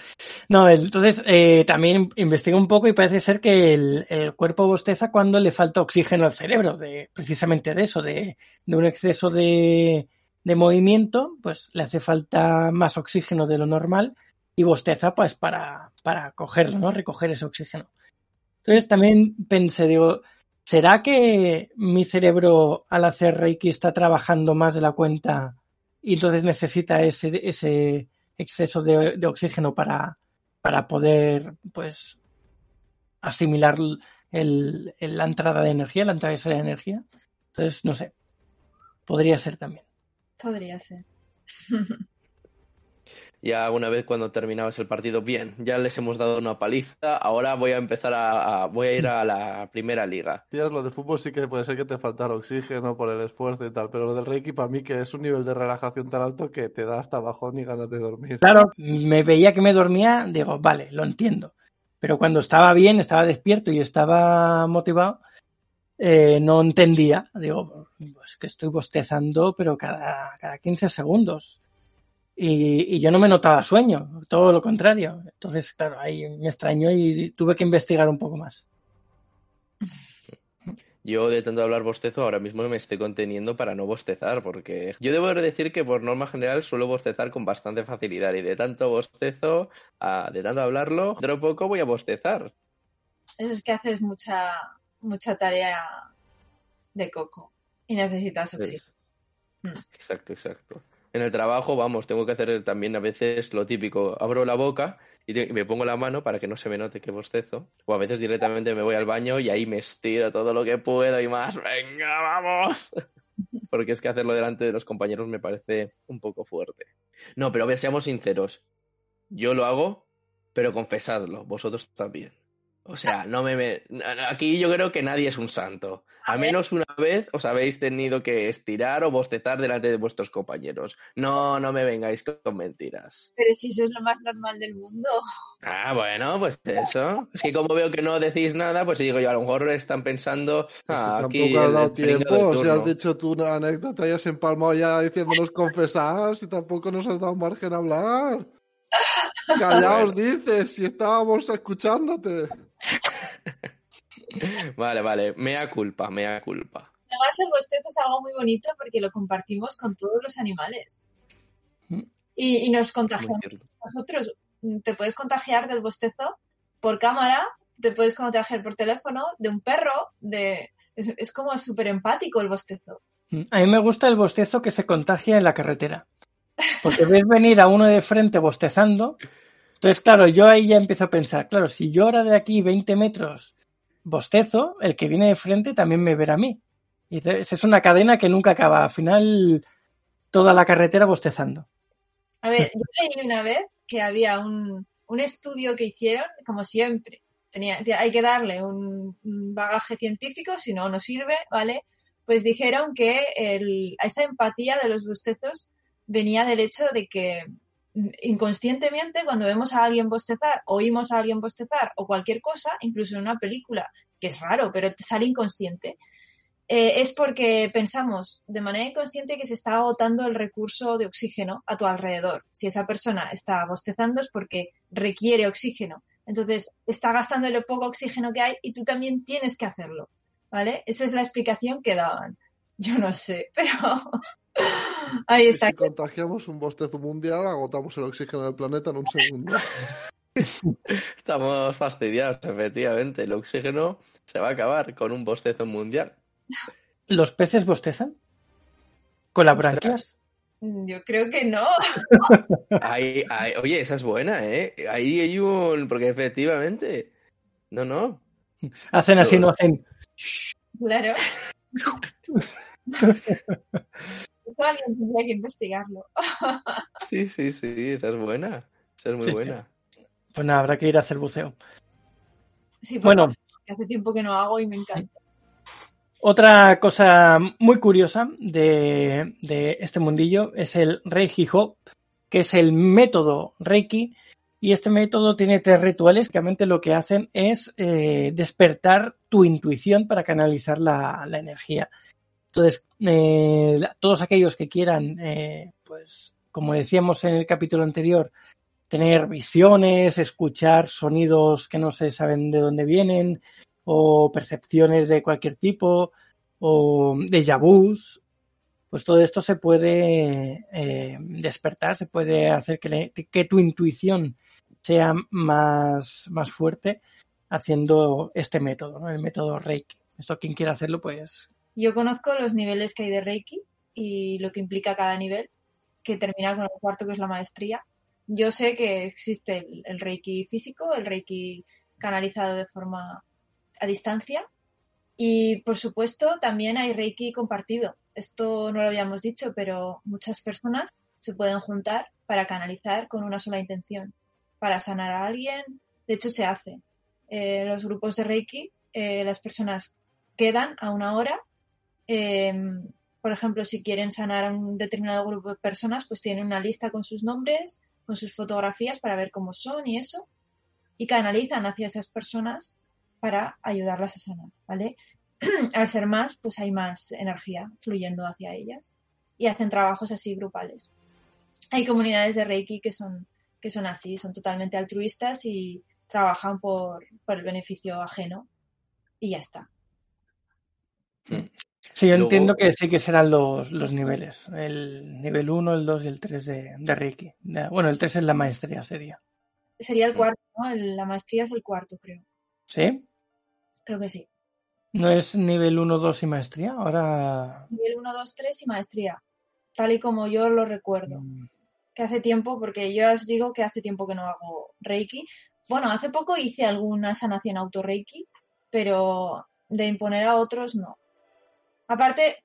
No, entonces eh, también investigué un poco y parece ser que el, el cuerpo bosteza cuando le falta oxígeno al cerebro, de, precisamente de eso, de, de un exceso de, de movimiento, pues le hace falta más oxígeno de lo normal y bosteza pues para, para cogerlo, ¿no? Recoger ese oxígeno. Entonces también pensé, digo, ¿será que mi cerebro al hacer Reiki está trabajando más de la cuenta y entonces necesita ese, exceso de, oxígeno para, poder pues asimilar el, la entrada de energía, la entrada de energía. Entonces, no sé, podría ser también. Podría ser. <laughs> Ya una vez cuando terminabas el partido, bien, ya les hemos dado una paliza, ahora voy a empezar a, a- voy a ir a la primera liga. <laughs> Tías, lo de fútbol sí que puede ser que te faltara oxígeno por el esfuerzo y tal, pero lo del Reiki para mí que es un nivel de relajación tan alto que te da hasta bajón y ganas de dormir. Claro, me veía que me dormía, digo, vale, lo entiendo. Pero cuando estaba bien, estaba despierto y estaba motivado, eh, no entendía. Digo, pues que estoy bostezando, pero cada, cada 15 segundos. Y, y yo no me notaba sueño, todo lo contrario. Entonces, claro, ahí me extrañó y tuve que investigar un poco más. Yo de tanto hablar bostezo ahora mismo me estoy conteniendo para no bostezar, porque yo debo decir que por norma general suelo bostezar con bastante facilidad y de tanto bostezo, a- de tanto hablarlo, dentro de poco voy a bostezar. Eso es que haces mucha, mucha tarea de coco y necesitas oxígeno. Mm. Exacto, exacto. En el trabajo, vamos, tengo que hacer también a veces lo típico, abro la boca y, te- y me pongo la mano para que no se me note que bostezo, o a veces directamente me voy al baño y ahí me estiro todo lo que puedo y más, venga, vamos. <laughs> Porque es que hacerlo delante de los compañeros me parece un poco fuerte. No, pero a ver, seamos sinceros. Yo lo hago, pero confesadlo, vosotros también. O sea, no me, me- Aquí yo creo que nadie es un santo. Al menos una vez os habéis tenido que estirar o bostezar delante de vuestros compañeros. No, no me vengáis con mentiras. Pero si eso es lo más normal del mundo. Ah, bueno, pues eso. Es que como veo que no decís nada, pues digo yo, a lo mejor están pensando, ah, Si aquí tampoco has dado tiempo, si has dicho tú una anécdota y has empalmado ya diciéndonos <laughs> confesar, si tampoco nos has dado margen a hablar. <laughs> Callaos, dices, si estábamos escuchándote. <laughs> Vale, vale, mea culpa, mea culpa. Además, el bostezo es algo muy bonito porque lo compartimos con todos los animales. Mm. Y, y nos contagiamos nosotros. Te puedes contagiar del bostezo por cámara, te puedes contagiar por teléfono, de un perro, de... Es, es como súper empático el bostezo. Mm. A mí me gusta el bostezo que se contagia en la carretera. Porque ves venir a uno de frente bostezando. Entonces, claro, yo ahí ya empiezo a pensar, claro, si yo ahora de aquí 20 metros bostezo, el que viene de frente también me verá a mí. Y es una cadena que nunca acaba. Al final, toda la carretera bostezando. A ver, yo leí una vez que había un, un estudio que hicieron, como siempre, tenía, hay que darle un, bagaje científico, si no, no sirve, ¿vale? Pues dijeron que el, esa empatía de los bostezos venía del hecho de que inconscientemente cuando vemos a alguien bostezar, oímos a alguien bostezar o cualquier cosa, incluso en una película, que es raro, pero te sale inconsciente, eh, es porque pensamos de manera inconsciente que se está agotando el recurso de oxígeno a tu alrededor. Si esa persona está bostezando es porque requiere oxígeno. Entonces, está gastando el poco oxígeno que hay y tú también tienes que hacerlo. ¿Vale? Esa es la explicación que daban. Yo no sé, pero <laughs> ahí está. si contagiamos un bostezo mundial, agotamos el oxígeno del planeta en un segundo. <laughs> Estamos fastidiados, efectivamente. El oxígeno se va a acabar con un bostezo mundial. ¿Los peces bostezan? ¿Con las branquias? Yo creo que no. Ahí, ahí- oye, esa es buena, ¿eh? Ahí hay un... Porque efectivamente... No, no. Hacen así, no hacen. Claro. <laughs> Eso alguien tendría que investigarlo. <laughs> Sí, sí, sí, esa es buena. Esa es muy Sí, sí. buena. Pues nada, habrá que ir a hacer buceo. Sí, Bueno, que hace tiempo que no hago y me encanta. otra cosa muy curiosa de, de este mundillo es el Reiki Hop, que es el método Reiki. Y este método tiene tres rituales que realmente lo que hacen es eh, despertar tu intuición para canalizar la, la energía. Entonces, eh, todos aquellos que quieran, eh, pues, como decíamos en el capítulo anterior, tener visiones, escuchar sonidos que no se saben de dónde vienen, o percepciones de cualquier tipo, o déjà vus, pues todo esto se puede eh, despertar, se puede hacer que, le- que tu intuición sea más, más fuerte haciendo este método, ¿no? el método Reiki. Esto quien quiera hacerlo, pues Yo conozco los niveles que hay de Reiki y lo que implica cada nivel, que termina con el cuarto, que es la maestría. Yo sé que existe el, Reiki físico, el Reiki canalizado de forma a distancia y, por supuesto, también hay Reiki compartido. Esto no lo habíamos dicho, pero muchas personas se pueden juntar para canalizar con una sola intención, para sanar a alguien. De hecho, se hace. Eh, los grupos de Reiki, eh, las personas quedan a una hora eh, por ejemplo, si quieren sanar a un determinado grupo de personas, pues tienen una lista con sus nombres, con sus fotografías para ver cómo son y eso, y canalizan hacia esas personas para ayudarlas a sanar, ¿vale? <clears throat> Al ser más, pues hay más energía fluyendo hacia ellas y hacen trabajos así grupales. Hay comunidades de Reiki que son, que son así, son totalmente altruistas y trabajan por, por el beneficio ajeno y ya está. Sí, yo Luego- entiendo que sí que serán los, los niveles. El nivel 1, el 2 y el 3 de, de Reiki. De- bueno, el 3 es la maestría, sería. Sería el Mm. cuarto, ¿no? El- la maestría es el cuarto, creo. ¿Sí? Creo que sí. ¿No es nivel 1, 2 y maestría? Ahora. Nivel 1, 2, 3 y maestría. Tal y como yo lo recuerdo. mm, Que hace tiempo, porque yo os digo que hace tiempo que no hago Reiki. Bueno, hace poco hice alguna sanación auto-Reiki, pero de imponer a otros no. Aparte,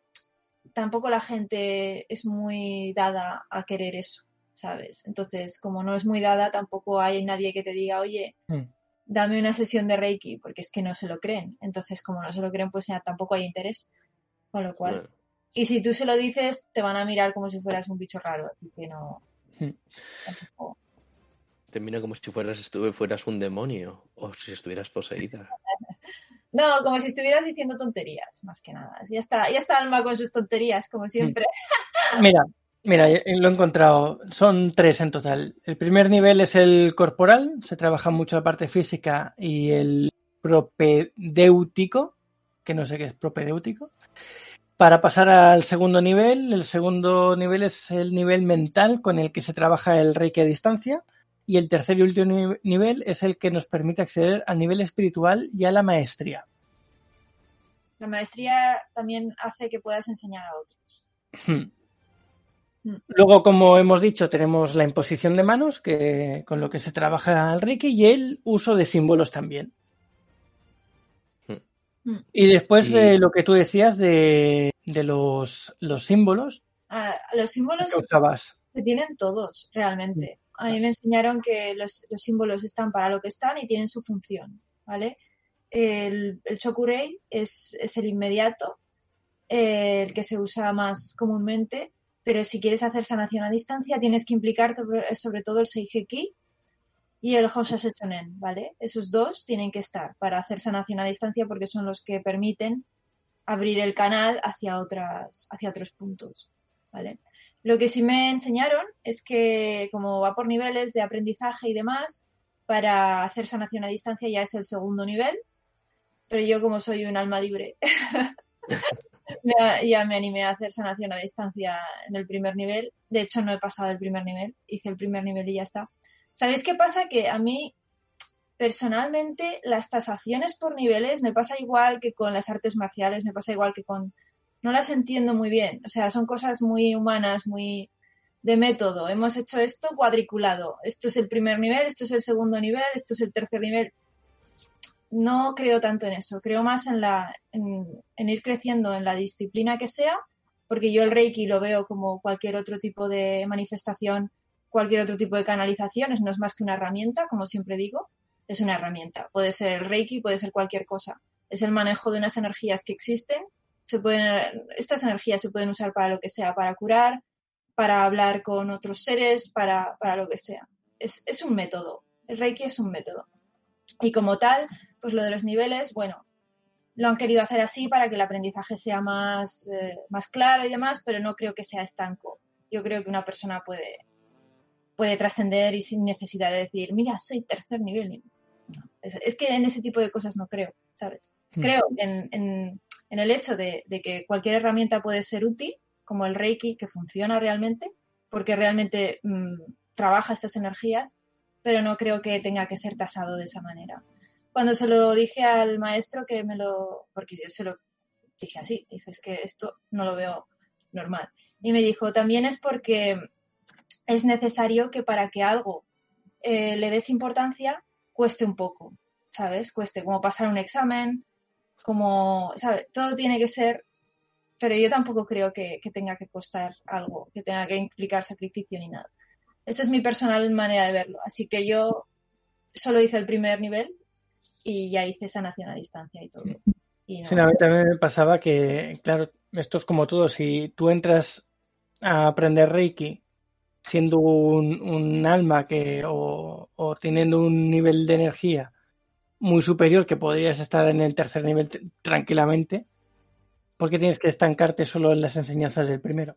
tampoco la gente es muy dada a querer eso, ¿sabes? Entonces, como no es muy dada, tampoco hay nadie que te diga, oye, mm. dame una sesión de Reiki, porque es que no se lo creen. Entonces, como no se lo creen, pues ya tampoco hay interés. Con lo cual, Bueno, y si tú se lo dices, te van a mirar como si fueras un bicho raro. Así que no. Hmm. tampoco. te mira como si fueras, estuve, fueras un demonio o si estuvieras poseída. <laughs> No, como si estuvieras diciendo tonterías, más que nada. Ya está, ya está Alma con sus tonterías, como siempre. <laughs> Mira, mira, lo he encontrado. Son tres en total. El primer nivel es el corporal. Se trabaja mucho la parte física y el propedéutico, que no sé qué es propedéutico. Para pasar al segundo nivel, el segundo nivel es el nivel mental con el que se trabaja el Reiki a distancia y el tercer y último nivel es el que nos permite acceder al nivel espiritual y a la maestría. La maestría también hace que puedas enseñar a otros. Hmm. Hmm. Luego, como hemos dicho, tenemos la imposición de manos, que, con lo que se trabaja el Reiki, y el uso de símbolos también. Hmm. Y después de lo que tú decías de, los, los, símbolos. Ah, los símbolos se tienen todos, realmente. A mí me enseñaron que los, los, símbolos están para lo que están y tienen su función, ¿vale? El, el Shokurei es, el inmediato, el que se usa más comúnmente, pero si quieres hacer sanación a distancia tienes que implicar sobre todo el Seigeki y el Hoshasechonen, ¿vale? Esos dos tienen que estar para hacer sanación a distancia porque son los que permiten abrir el canal hacia, hacia otros puntos, ¿vale? Lo que sí me enseñaron es que como va por niveles de aprendizaje y demás, para hacer sanación a distancia ya es el segundo nivel, pero yo como soy un alma libre, <laughs> ya me animé a hacer sanación a distancia en el primer nivel. De hecho, no he pasado el primer nivel, hice el primer nivel y ya está. ¿Sabéis qué pasa? Que a mí, personalmente, las tasaciones por niveles me pasa igual que con las artes marciales, me pasa igual que con... No las entiendo muy bien, o sea, son cosas muy humanas, muy de método. Hemos hecho esto cuadriculado. Esto es el primer nivel, esto es el segundo nivel, esto es el tercer nivel no creo tanto en eso, creo más en, la, en, ir creciendo en la disciplina que sea, porque yo el Reiki lo veo como cualquier otro tipo de manifestación, cualquier otro tipo de canalización, no es más que una herramienta, como siempre digo, es una herramienta. Puede ser el Reiki, puede ser cualquier cosa. Es el manejo de unas energías que existen. Se pueden, estas energías se pueden usar para lo que sea, para curar, para hablar con otros seres, para, para lo que sea. Es, es un método. El Reiki es un método. Y como tal, pues lo de los niveles, bueno, lo han querido hacer así para que el aprendizaje sea más, eh, más claro y demás, pero no creo que sea estanco. Yo creo que una persona puede, puede trascender y sin necesidad de decir, mira, soy tercer nivel. es, que en ese tipo de cosas no creo, ¿sabes? Hmm. Creo en, en, en, el hecho de, que cualquier herramienta puede ser útil, como el Reiki, que funciona realmente, porque realmente mm, trabaja estas energías, pero no creo que tenga que ser tasado de esa manera cuando se lo dije al maestro que me lo, porque yo se lo dije así, dije, es que esto no lo veo normal. Y me dijo, también es porque es necesario que para que algo eh, le des importancia, cueste un poco, ¿sabes? Cueste, como pasar un examen, como, ¿sabes? Todo tiene que ser, pero yo tampoco creo que, que tenga que costar algo, que tenga que implicar sacrificio ni nada. Esa es mi personal manera de verlo. Así que yo solo hice el primer nivel y ya hice sanación a distancia y todo. Y Sí, a mí también me pasaba que, claro, esto es como todo, si tú entras a aprender Reiki siendo un, alma que o, teniendo un nivel de energía muy superior que podrías estar en el tercer nivel tranquilamente, porque tienes que estancarte solo en las enseñanzas del primero.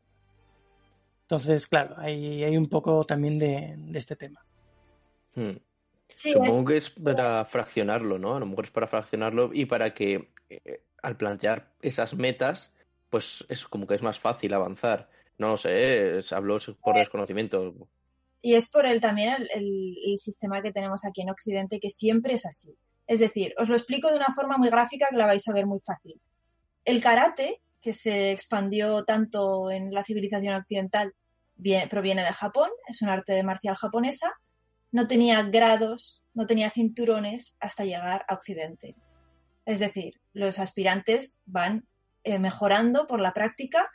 Entonces, claro, hay, hay un poco también de, este tema. Hmm. Supongo que es para fraccionarlo, ¿no? A lo mejor es para fraccionarlo y para que eh, al plantear esas metas, pues es como que es más fácil avanzar. No lo sé, es, hablo por desconocimiento. Y es por el también el, el, sistema que tenemos aquí en Occidente, que siempre es así. Es decir, os lo explico de una forma muy gráfica que la vais a ver muy fácil. El karate, que se expandió tanto en la civilización occidental, proviene de Japón, es un arte marcial japonesa, no tenía grados, no tenía cinturones hasta llegar a Occidente. Es decir, los aspirantes van eh, mejorando por la práctica,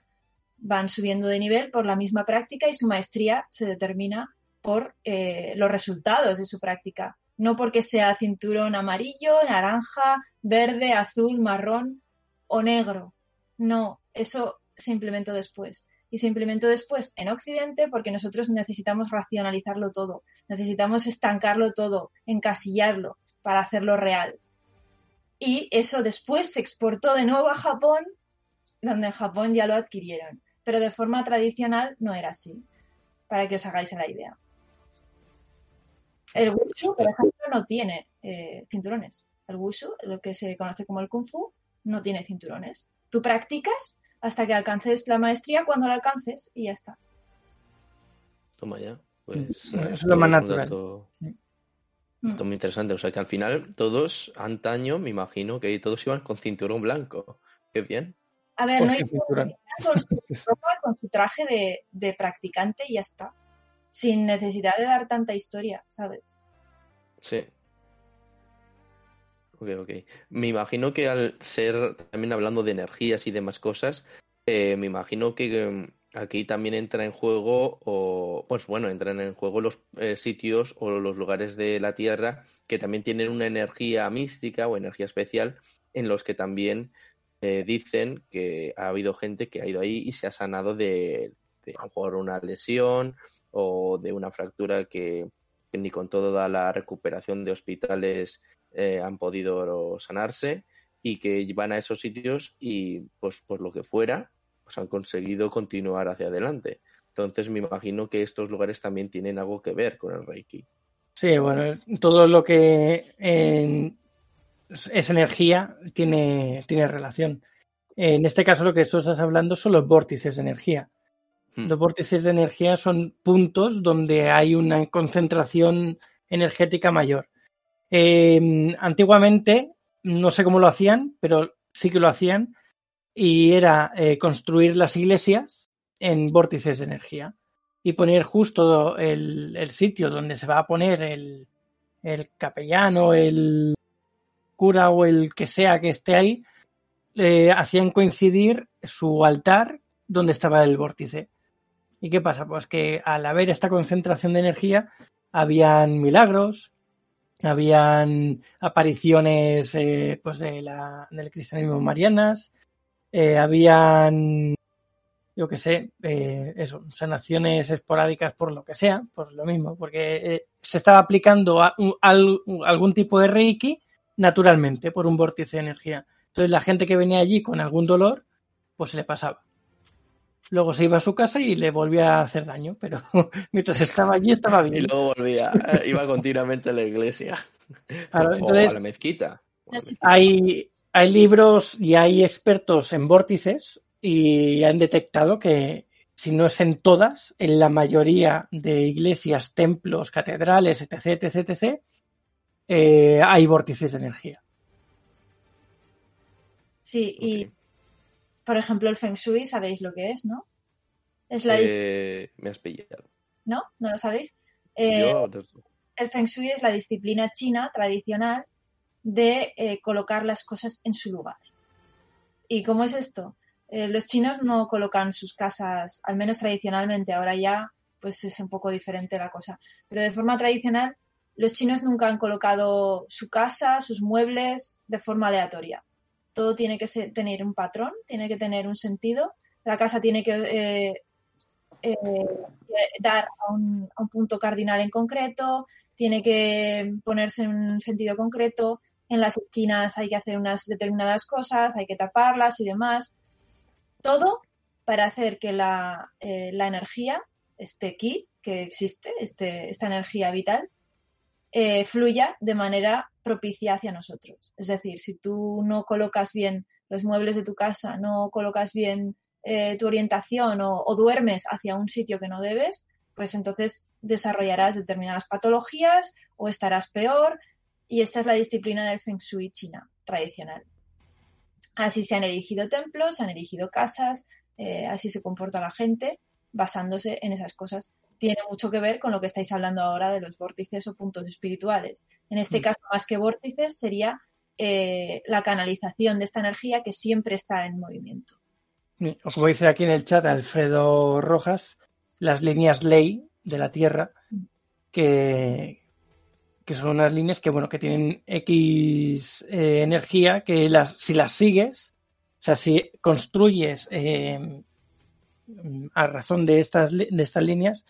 van subiendo de nivel por la misma práctica y su maestría se determina por eh, los resultados de su práctica, no porque sea cinturón amarillo, naranja, verde, azul, marrón o negro. No, eso se implementó después y se implementó después en Occidente porque nosotros necesitamos racionalizarlo todo, necesitamos estancarlo todo, encasillarlo para hacerlo real. Y eso después se exportó de nuevo a Japón, donde en Japón ya lo adquirieron. Pero de forma tradicional no era así, para que os hagáis la idea. El wushu, por ejemplo, no tiene eh, cinturones. El wushu, lo que se conoce como el kung fu, no tiene cinturones. Tú practicas hasta que alcances la maestría cuando la alcances y ya está. Toma ya. Pues, Mm, eh, es lo más un natural. dato- Mm. dato muy interesante. O sea que al final todos, antaño, me imagino que todos iban con cinturón blanco. Qué bien. A ver, no Hostia, hay cinturón. con su ropa, con su traje de, de practicante y ya está. Sin necesidad de dar tanta historia, ¿sabes? Sí. Ok, ok. Me imagino que al ser, también hablando de energías y demás cosas, eh, me imagino que em, aquí también entra en juego, o pues bueno, entran en juego los eh, sitios o los lugares de la Tierra que también tienen una energía mística o energía especial, en los que también eh, dicen que ha habido gente que ha ido ahí y se ha sanado de, de a lo mejor una lesión o de una fractura que, ni con toda la recuperación de hospitales eh, han podido sanarse y que van a esos sitios y pues por lo que fuera pues han conseguido continuar hacia adelante. Entonces me imagino que estos lugares también tienen algo que ver con el Reiki. Sí, bueno, todo lo que es energía tiene, tiene relación. En este caso lo que tú estás hablando son los vórtices de energía. Los vórtices de energía son puntos donde hay una concentración energética mayor. Eh, antiguamente, no sé cómo lo hacían, pero sí que lo hacían, y era eh, construir las iglesias en vórtices de energía y poner justo el, el sitio donde se va a poner el, el capellano, el cura o el que sea que esté ahí, eh, hacían coincidir su altar donde estaba el vórtice. ¿Y qué pasa? Pues que al haber esta concentración de energía, habían milagros, habían apariciones eh, pues de la, del cristianismo marianas, eh, habían, yo qué sé, eh, eso, sanaciones esporádicas por lo que sea, pues lo mismo, porque eh, se estaba aplicando a, algún tipo de reiki naturalmente por un vórtice de energía. Entonces la gente que venía allí con algún dolor, pues se le pasaba. Luego se iba a su casa y le volvía a hacer daño, pero <laughs> mientras estaba allí estaba Y bien. luego volvía, eh, iba continuamente a la iglesia Claro, o a la mezquita. Hay, hay libros y hay expertos en vórtices y han detectado que si no es en todas, en la mayoría de iglesias, templos, catedrales, etc., etc., etc., eh, hay vórtices de energía. Sí, y. por ejemplo el Feng Shui, sabéis lo que es, ¿no? Es la Eh, me has pillado. ¿No? ¿No lo sabéis? Eh, Yo, el Feng Shui es la disciplina china tradicional de eh, colocar las cosas en su lugar. ¿Y cómo es esto? Eh, los chinos no colocan sus casas, al menos tradicionalmente, ahora ya pues es un poco diferente la cosa, pero de forma tradicional los chinos nunca han colocado su casa, sus muebles de forma aleatoria. Todo tiene que tener un patrón, tiene que tener un sentido, la casa tiene que eh, eh, dar a un, punto cardinal en concreto, tiene que ponerse en un sentido concreto, en las esquinas hay que hacer unas determinadas cosas, hay que taparlas y demás. Todo para hacer que la, eh, energía, este ki que existe, este, esta energía vital, fluya de manera propicia hacia nosotros. Es decir, si tú no colocas bien los muebles de tu casa, no colocas bien eh, tu orientación o, duermes hacia un sitio que no debes, pues entonces desarrollarás determinadas patologías o estarás peor. Y esta es la disciplina del Feng Shui china tradicional. Así se han erigido templos, se han erigido casas, eh, así se comporta la gente basándose en esas cosas. Tiene mucho que ver con lo que estáis hablando ahora de los vórtices o puntos espirituales. En este Mm. caso, más que vórtices, sería eh, la canalización de esta energía que siempre está en movimiento. O como dice aquí en el chat Alfredo Rojas, las líneas ley de la Tierra, que, que son unas líneas que, bueno, que tienen X eh, energía, que las, si las sigues, o sea, si construyes eh, a razón de estas, de estas líneas,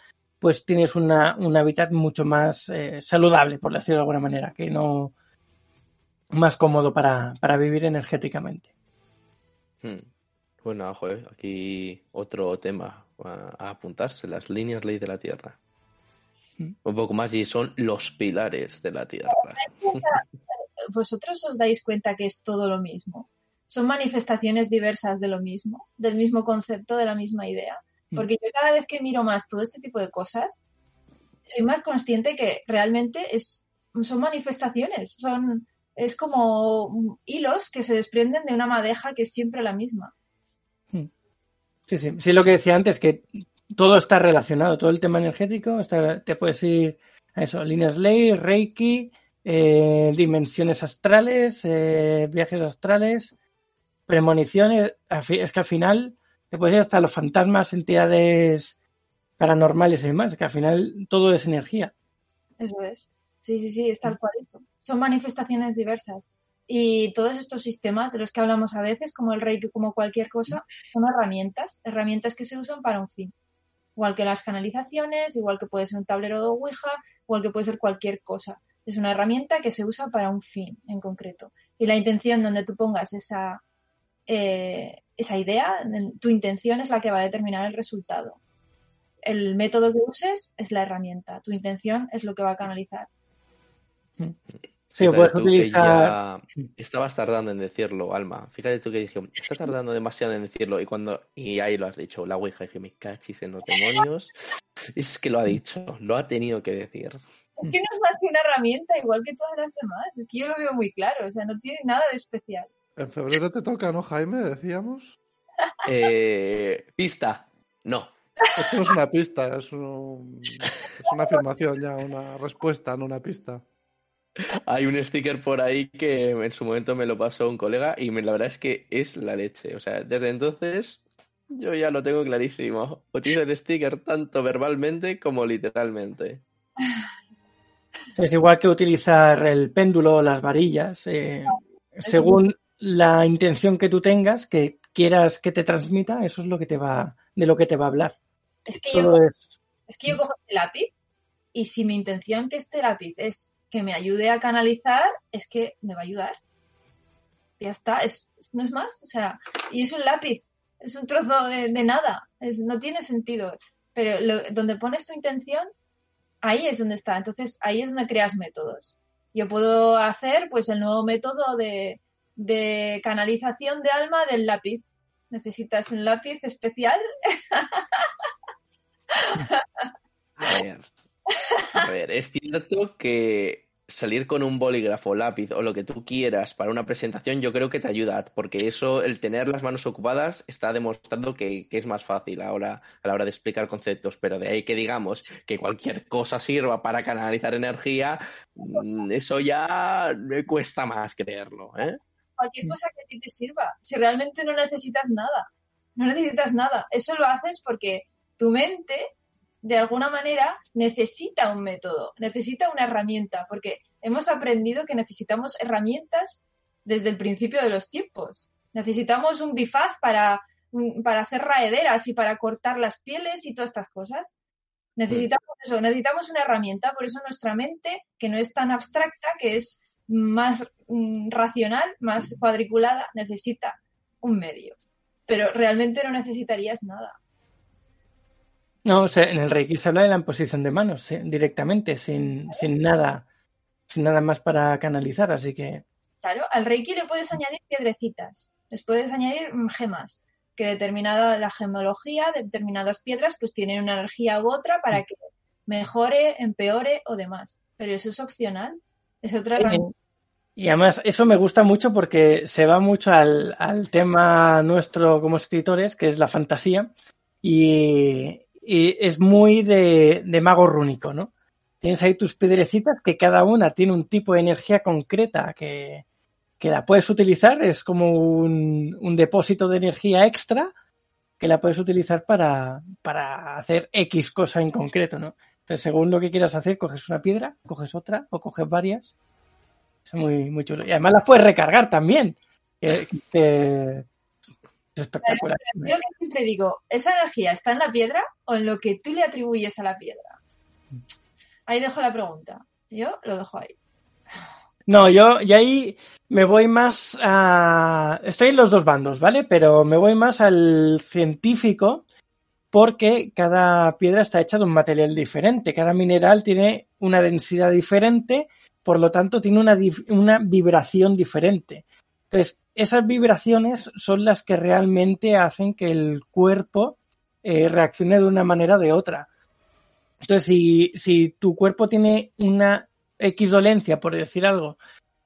pues tienes una, un hábitat mucho más eh, saludable, por decirlo de alguna manera, que no más cómodo para, para vivir energéticamente. Hmm. Bueno, ojo, eh, aquí otro tema a, a apuntarse, las líneas ley de la Tierra. Mm. Un poco más y son los pilares de la Tierra. Vosotros os dais cuenta que es todo lo mismo. son manifestaciones diversas de lo mismo, del mismo concepto, de la misma idea. Mm. Porque yo cada vez que miro más todo este tipo de cosas, soy más consciente que realmente es, son manifestaciones, son, es como hilos que se desprenden de una madeja que es siempre la misma. Sí, sí. Sí, lo que decía antes, que todo está relacionado, todo el tema energético, está, te puedes ir a eso, líneas ley, reiki, eh, dimensiones astrales, eh, viajes astrales, premoniciones. Es que al final te puedes ir hasta los fantasmas, entidades paranormales y demás, que al final todo es energía. Eso es. Sí, sí, sí, es tal cual eso. Son manifestaciones diversas. Y todos estos sistemas de los que hablamos a veces, como el Reiki, como cualquier cosa, son herramientas, herramientas que se usan para un fin. Igual que las canalizaciones, igual que puede ser un tablero de Ouija, igual que puede ser cualquier cosa. Es una herramienta que se usa para un fin en concreto. Y la intención donde tú pongas esa, eh, esa idea, en- tu intención es la que va a determinar el resultado. El método que uses es la herramienta, tu intención es lo que va a canalizar. Sí, o Fíjate puedes utilizar. ya estabas tardando en decirlo, Alma. Fíjate tú que dije, está tardando demasiado en decirlo. Y cuando y ahí lo has dicho, la Ouija, dije, me cachis en los demonios. <laughs> Es que lo ha dicho, lo ha tenido que decir. Es que no es más que una herramienta, igual que todas las demás. Es que yo lo veo muy claro, o sea, no tiene nada de especial. En febrero te toca, ¿no, Jaime? Decíamos. Eh, pista, no. Esto no es una pista, es, un- es una afirmación ya, una respuesta, no una pista. Hay un sticker por ahí que en su momento me lo pasó un colega y me- la verdad es que es la leche. O sea, desde entonces yo ya lo tengo clarísimo. Utilizo el sticker tanto verbalmente como literalmente. Es igual que utilizar el péndulo o las varillas. eh, según la intención que tú tengas, que quieras que te transmita, eso es lo que te va, de lo que te va a hablar. Es que, yo, es- es que yo cojo este lápiz y si mi intención que este lápiz es que me ayude a canalizar, es que me va a ayudar. Ya está, es, no es más. O sea, y es un lápiz, es un trozo de, de nada, es, no tiene sentido. Pero lo- donde pones tu intención, ahí es donde está. Entonces, ahí es donde creas métodos. Yo puedo hacer pues el nuevo método de, de canalización de alma del lápiz. Necesitas un lápiz especial A ver, a ver, es cierto que salir con un bolígrafo, lápiz o lo que tú quieras para una presentación, yo creo que te ayuda, porque eso, el tener las manos ocupadas, está demostrando que, que es más fácil ahora a la hora de explicar conceptos, pero de ahí que digamos que cualquier cosa sirva para canalizar energía, mm, eso ya me cuesta más creerlo, ¿eh? Cualquier cosa que a ti te sirva. Si realmente no necesitas nada, no necesitas nada. Eso lo haces porque tu mente, de alguna manera, necesita un método, necesita una herramienta, porque hemos aprendido que necesitamos herramientas desde el principio de los tiempos. Necesitamos un bifaz para, mm, para hacer raederas y para cortar las pieles y todas estas cosas. Necesitamos eso, necesitamos una herramienta, por eso nuestra mente, que no es tan abstracta, que es más mm, racional, más cuadriculada, necesita un medio. Pero realmente no necesitarías nada. No, o sea, en el Reiki se habla de la imposición de manos directamente, sin, sin nada, sin nada más para canalizar, así que Claro, al Reiki le puedes añadir piedrecitas, les puedes añadir mm, gemas, que determinada la gemología, determinadas piedras, pues tienen una energía u otra para que mejore, empeore o demás. Pero eso es opcional, es otra Sí. herramienta. Y además eso me gusta mucho porque se va mucho al, al tema nuestro como escritores, que es la fantasía, y, y es muy de, de mago rúnico, ¿no? Tienes ahí tus piedrecitas que cada una tiene un tipo de energía concreta que, que la puedes utilizar, es como un, un depósito de energía extra que la puedes utilizar para, para hacer X cosa en concreto, ¿no? Entonces, según lo que quieras hacer, coges una piedra, coges otra o coges varias es muy, muy chulo. Y además las puedes recargar también. Es espectacular. Yo que siempre digo, ¿esa energía está en la piedra o en lo que tú le atribuyes a la piedra? Ahí dejo la pregunta. Yo lo dejo ahí. No, yo, yo ahí me voy más a... Estoy en los dos bandos, ¿vale? Pero me voy más al científico porque cada piedra está hecha de un material diferente. Cada mineral tiene una densidad diferente, por lo tanto tiene una, vibración diferente. Entonces, esas vibraciones son las que realmente hacen que el cuerpo eh, reaccione de una manera o de otra. Entonces, si, si tu cuerpo tiene una X dolencia, por decir algo,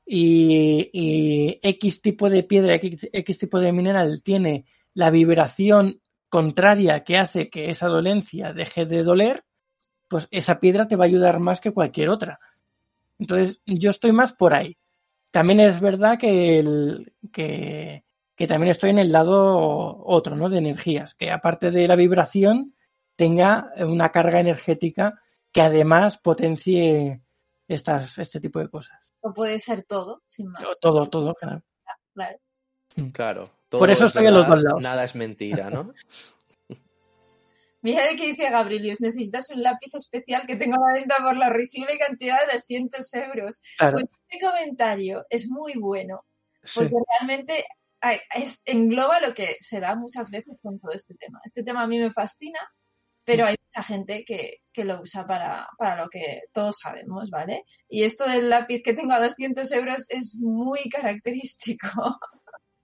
y, y X tipo de piedra, X, X tipo de mineral tiene la vibración contraria que hace que esa dolencia deje de doler, pues esa piedra te va a ayudar más que cualquier otra. Entonces, yo estoy más por ahí. También es verdad que, el, que, que también estoy en el lado otro, ¿no? De energías, que aparte de la vibración, tenga una carga energética que además potencie estas, este tipo de cosas. O puede ser todo, sin más. Todo, todo, claro. Claro. Claro. Por eso es estoy a los dos lados. Nada es mentira, ¿no? <laughs> Mira de qué dice Gabrielius, necesitas un lápiz especial que tenga la venta por la risible cantidad de 200 euros. Claro, Pues este comentario es muy bueno, sí. porque realmente es- engloba lo que se da muchas veces con todo este tema. Este tema a mí me fascina, pero hay mucha gente que, que lo usa para, para lo que todos sabemos, ¿vale? Y esto del lápiz que tengo a 200 euros es muy característico.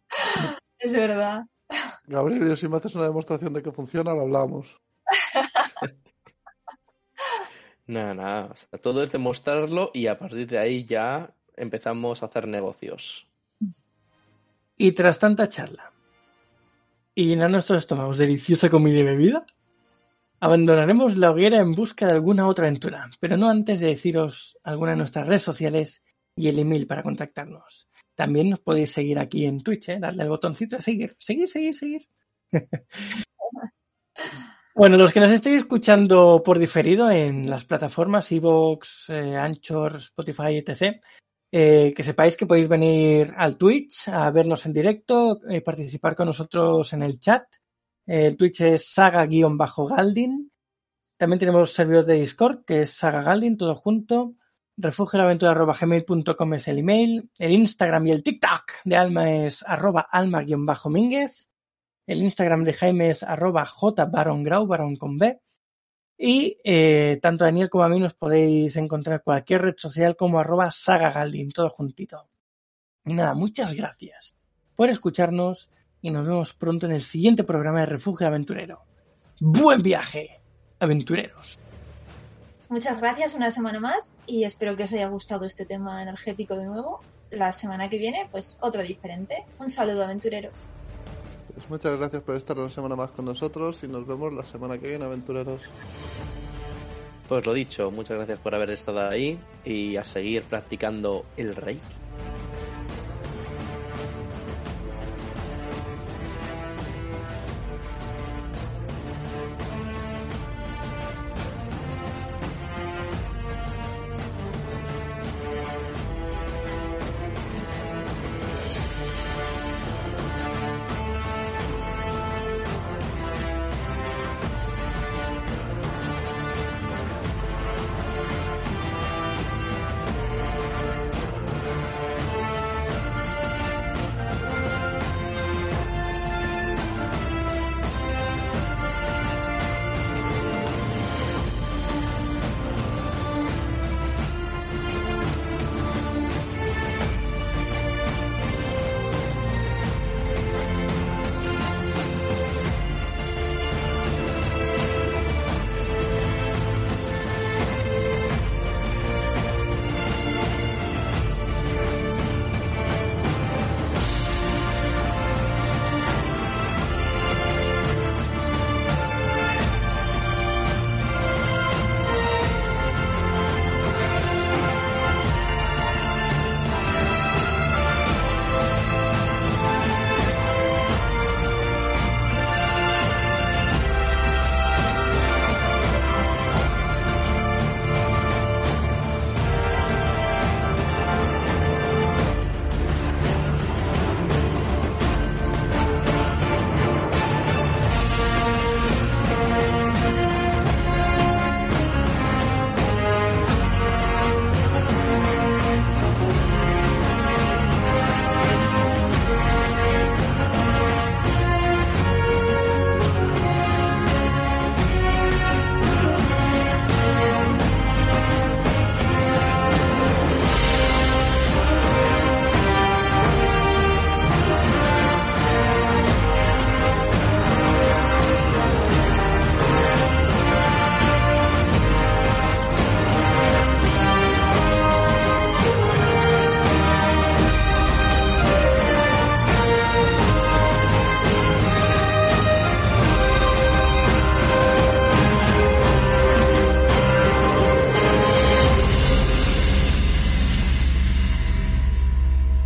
<laughs> es verdad. Gabriel, si me haces una demostración de que funciona, lo hablamos. <laughs> Nada, nada. o sea, todo es demostrarlo y a partir de ahí ya empezamos a hacer negocios. Y tras tanta charla y llenar nuestros estómagos de deliciosa comida y bebida, abandonaremos la hoguera en busca de alguna otra aventura, pero no antes de deciros alguna de nuestras redes sociales y el email para contactarnos. También nos podéis seguir aquí en Twitch, ¿eh? darle al botoncito de seguir, seguir, seguir, seguir. <laughs> bueno, los que nos estéis escuchando por diferido en las plataformas Evox, eh, Anchor, Spotify, etc., eh, que sepáis que podéis venir al Twitch a vernos en directo, eh, participar con nosotros en el chat. Eh, el Twitch es saga-galdin. También tenemos servidor de Discord, que es saga galdin, todo junto. refugioaventura.gmail.com es el email. El Instagram y el TikTok de Alma es arroba alma-mínguez. El Instagram de Jaime es arroba jbarongrau, barón con B. Y eh, tanto a Daniel como a mí nos podéis encontrar en cualquier red social como arroba sagagaldin, todo juntito. Y nada, muchas gracias por escucharnos y nos vemos pronto en el siguiente programa de Refugio Aventurero. ¡Buen viaje, aventureros! Muchas gracias una semana más y espero que os haya gustado este tema energético de nuevo. La semana que viene, pues otro diferente. Un saludo, aventureros. Pues muchas gracias por estar una semana más con nosotros y nos vemos la semana que viene, aventureros. Pues lo dicho, muchas gracias por haber estado ahí y a seguir practicando el Reiki.